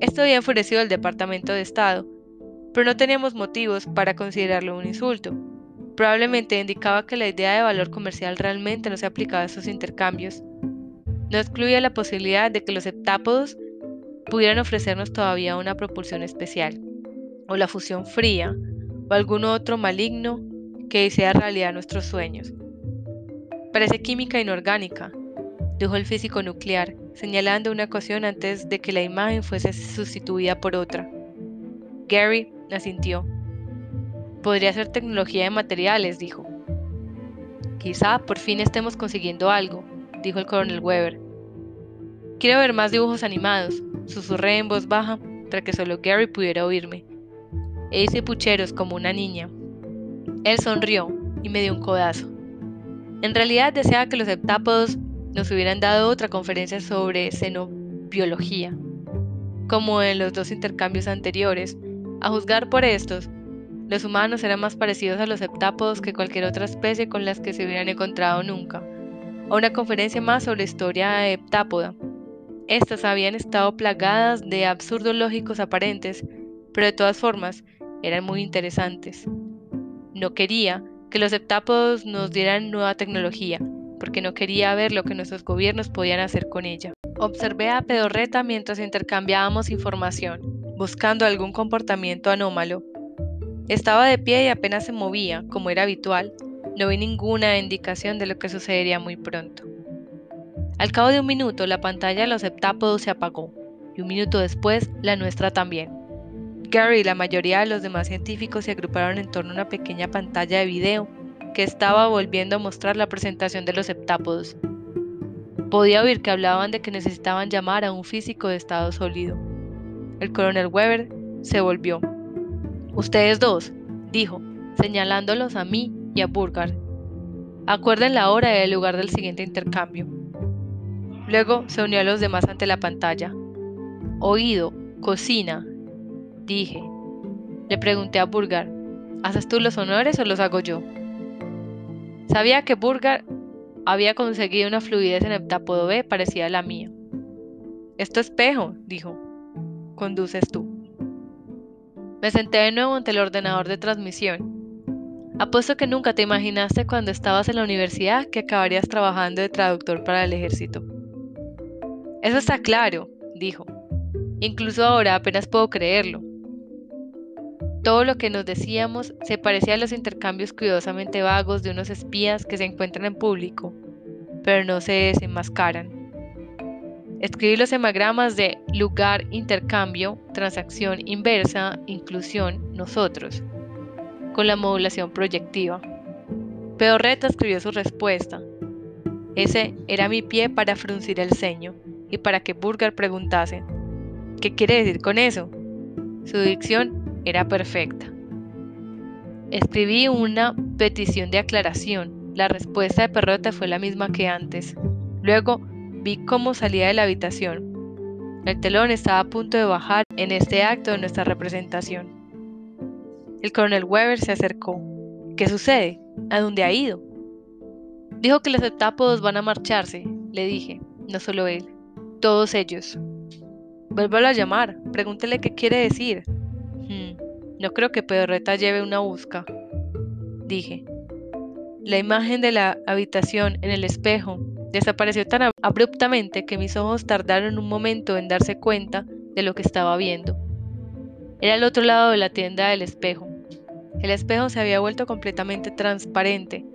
Esto había enfurecido al Departamento de Estado, pero no teníamos motivos para considerarlo un insulto. Probablemente indicaba que la idea de valor comercial realmente no se aplicaba a estos intercambios. No excluía la posibilidad de que los heptápodos pudieran ofrecernos todavía una propulsión especial, o la fusión fría, o algún otro maligno que hiciera realidad nuestros sueños. Parece química inorgánica, dijo el físico nuclear, señalando una ecuación antes de que la imagen fuese sustituida por otra. Gary asintió. Podría ser tecnología de materiales, dijo. Quizá por fin estemos consiguiendo algo, dijo el coronel Weber. Quiero ver más dibujos animados, susurré en voz baja para que solo Gary pudiera oírme. E hice pucheros como una niña. Él sonrió y me dio un codazo. En realidad deseaba que los heptápodos nos hubieran dado otra conferencia sobre xenobiología, como en los dos intercambios anteriores. A juzgar por estos, los humanos eran más parecidos a los heptápodos que cualquier otra especie con las que se hubieran encontrado nunca. A una conferencia más sobre historia heptápoda. Estas habían estado plagadas de absurdos lógicos aparentes, pero de todas formas eran muy interesantes. No quería que los septápodos nos dieran nueva tecnología, porque no quería ver lo que nuestros gobiernos podían hacer con ella. Observé a Pedorreta mientras intercambiábamos información, buscando algún comportamiento anómalo. Estaba de pie y apenas se movía, como era habitual. No vi ninguna indicación de lo que sucedería muy pronto. Al cabo de un minuto, la pantalla de los septápodos se apagó, y un minuto después, la nuestra también. Gary y la mayoría de los demás científicos se agruparon en torno a una pequeña pantalla de video que estaba volviendo a mostrar la presentación de los septápodos. Podía oír que hablaban de que necesitaban llamar a un físico de estado sólido. El coronel Weber se volvió. Ustedes dos, dijo, señalándolos a mí y a Burgard. Acuerden la hora y el lugar del siguiente intercambio. Luego se unió a los demás ante la pantalla. Oído, cocina, dije. Le pregunté a Burgar, ¿haces tú los honores o los hago yo? Sabía que Burgar había conseguido una fluidez en el heptápodo B parecida a la mía. Esto espejo, dijo. Conduces tú. Me senté de nuevo ante el ordenador de transmisión. Apuesto que nunca te imaginaste cuando estabas en la universidad que acabarías trabajando de traductor para el ejército. Eso está claro, dijo. Incluso ahora apenas puedo creerlo. Todo lo que nos decíamos se parecía a los intercambios cuidadosamente vagos de unos espías que se encuentran en público, pero no se desenmascaran. Escribí los hemagramas de lugar, intercambio, transacción inversa, inclusión, nosotros, con la modulación proyectiva. Pedorreta escribió su respuesta. Ese era mi pie para fruncir el ceño y para que Burger preguntase, ¿qué quiere decir con eso? Su dicción era perfecta. Escribí una petición de aclaración. La respuesta de Perrota fue la misma que antes. Luego vi cómo salía de la habitación. El telón estaba a punto de bajar en este acto de nuestra representación. El coronel Weber se acercó. ¿Qué sucede? ¿A dónde ha ido? Dijo que los etápodos van a marcharse, le dije, no solo él, todos ellos. Vuélvalo a llamar, pregúntele qué quiere decir. No creo que Pedorreta lleve una busca, dije. La imagen de la habitación en el espejo desapareció tan abruptamente que mis ojos tardaron un momento en darse cuenta de lo que estaba viendo. Era el otro lado de la tienda del espejo. El espejo se había vuelto completamente transparente.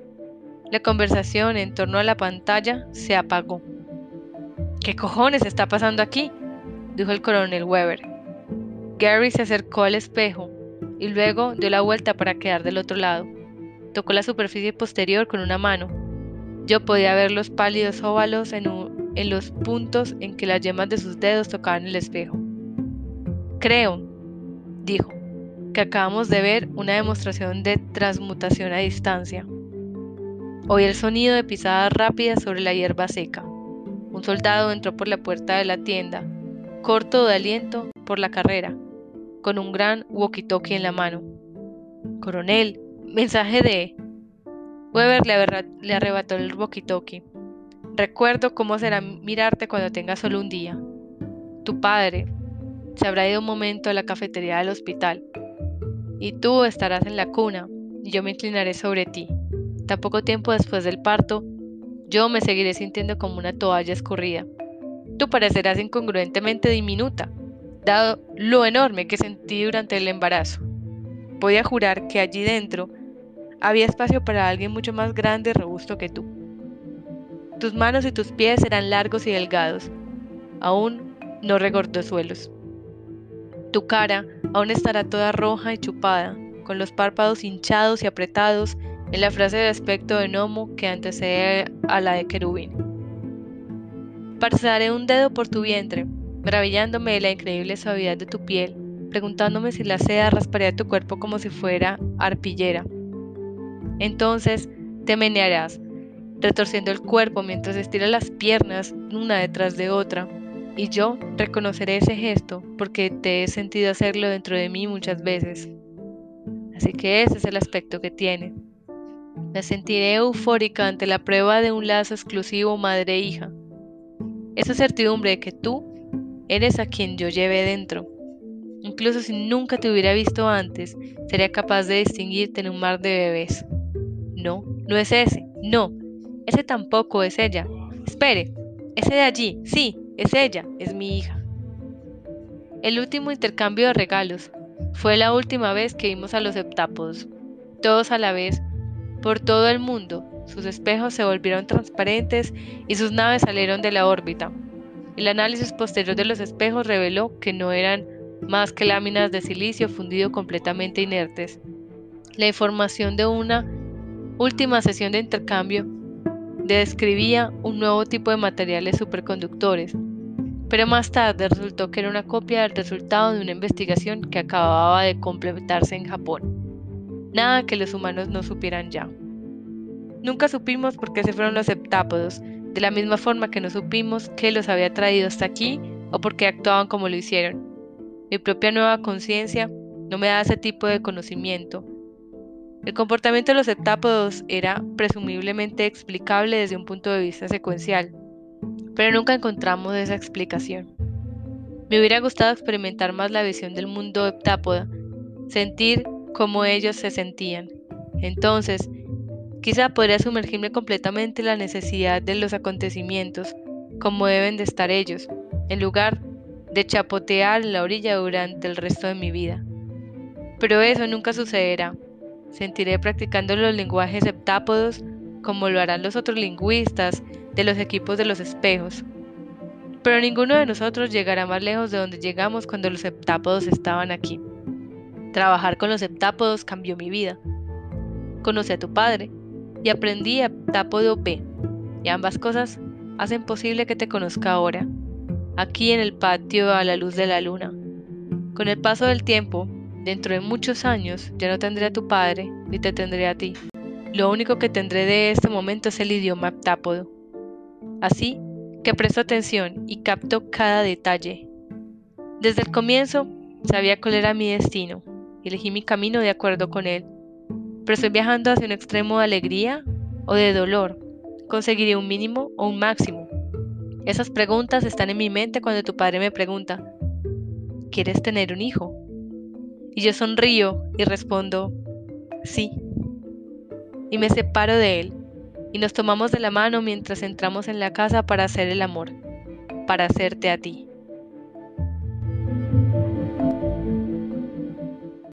La conversación en torno a la pantalla se apagó. ¿Qué cojones está pasando aquí? dijo el coronel Weber. Gary se acercó al espejo y luego dio la vuelta para quedar del otro lado. Tocó la superficie posterior con una mano. Yo podía ver los pálidos óvalos en, los puntos en que las yemas de sus dedos tocaban el espejo. Creo, dijo, que acabamos de ver una demostración de transmutación a distancia. Oí el sonido de pisadas rápidas sobre la hierba seca. Un soldado entró por la puerta de la tienda, corto de aliento por la carrera con un gran walkie-talkie en la mano. Coronel, mensaje de... Weber le, arrebató el walkie-talkie. Recuerdo cómo será mirarte cuando tengas solo un día. Tu padre se habrá ido un momento a la cafetería del hospital. Y tú estarás en la cuna y yo me inclinaré sobre ti. Tan poco tiempo después del parto, yo me seguiré sintiendo como una toalla escurrida. Tú parecerás incongruentemente diminuta, dado lo enorme que sentí durante el embarazo. Podía jurar que allí dentro había espacio para alguien mucho más grande y robusto que tú. Tus manos y tus pies eran largos y delgados, aún no suelos. Tu cara aún estará toda roja y chupada, con los párpados hinchados y apretados en la frase de aspecto de gnomo que antecede a la de querubín. Pasaré un dedo por tu vientre, maravillándome de la increíble suavidad de tu piel, preguntándome si la seda rasparía tu cuerpo como si fuera arpillera. Entonces te menearás, retorciendo el cuerpo mientras estiras las piernas una detrás de otra, y yo reconoceré ese gesto porque te he sentido hacerlo dentro de mí muchas veces. Así que ese es el aspecto que tiene. Me sentiré eufórica ante la prueba de un lazo exclusivo madre-hija. Esa certidumbre de que tú Eres a quien yo llevé dentro. Incluso si nunca te hubiera visto antes, sería capaz de distinguirte en un mar de bebés. No, no es ese. No, ese tampoco es ella. Espere, ese de allí, sí, es ella, es mi hija. El último intercambio de regalos fue la última vez que vimos a los heptápodos, todos a la vez, por todo el mundo. Sus espejos se volvieron transparentes y sus naves salieron de la órbita. El análisis posterior de los espejos reveló que no eran más que láminas de silicio fundido completamente inertes. La información de una última sesión de intercambio describía un nuevo tipo de materiales superconductores, pero más tarde resultó que era una copia del resultado de una investigación que acababa de completarse en Japón. Nada que los humanos no supieran ya. Nunca supimos por qué se fueron los heptápodos, de la misma forma que no supimos qué los había traído hasta aquí o por qué actuaban como lo hicieron. Mi propia nueva conciencia no me da ese tipo de conocimiento. El comportamiento de los heptápodos era presumiblemente explicable desde un punto de vista secuencial, pero nunca encontramos esa explicación. Me hubiera gustado experimentar más la visión del mundo heptápoda, sentir cómo ellos se sentían. Entonces, quizá podría sumergirme completamente en la necesidad de los acontecimientos, como deben de estar ellos, en lugar de chapotear en la orilla durante el resto de mi vida. Pero eso nunca sucederá. Sentiré practicando los lenguajes heptápodos como lo harán los otros lingüistas de los equipos de los espejos. Pero ninguno de nosotros llegará más lejos de donde llegamos cuando los heptápodos estaban aquí. Trabajar con los heptápodos cambió mi vida. Conocí a tu padre y aprendí heptápodo P. Y ambas cosas hacen posible que te conozca ahora aquí en el patio a la luz de la luna. Con el paso del tiempo, dentro de muchos años, ya no tendré a tu padre ni te tendré a ti. Lo único que tendré de este momento es el idioma aptápodo. Así que presto atención y capto cada detalle. Desde el comienzo sabía cuál era mi destino y elegí mi camino de acuerdo con él. Pero estoy viajando hacia un extremo de alegría o de dolor. Conseguiré un mínimo o un máximo. Esas preguntas están en mi mente cuando tu padre me pregunta, ¿quieres tener un hijo? Y yo sonrío y respondo, sí. Y me separo de él y nos tomamos de la mano mientras entramos en la casa para hacer el amor, para hacerte a ti.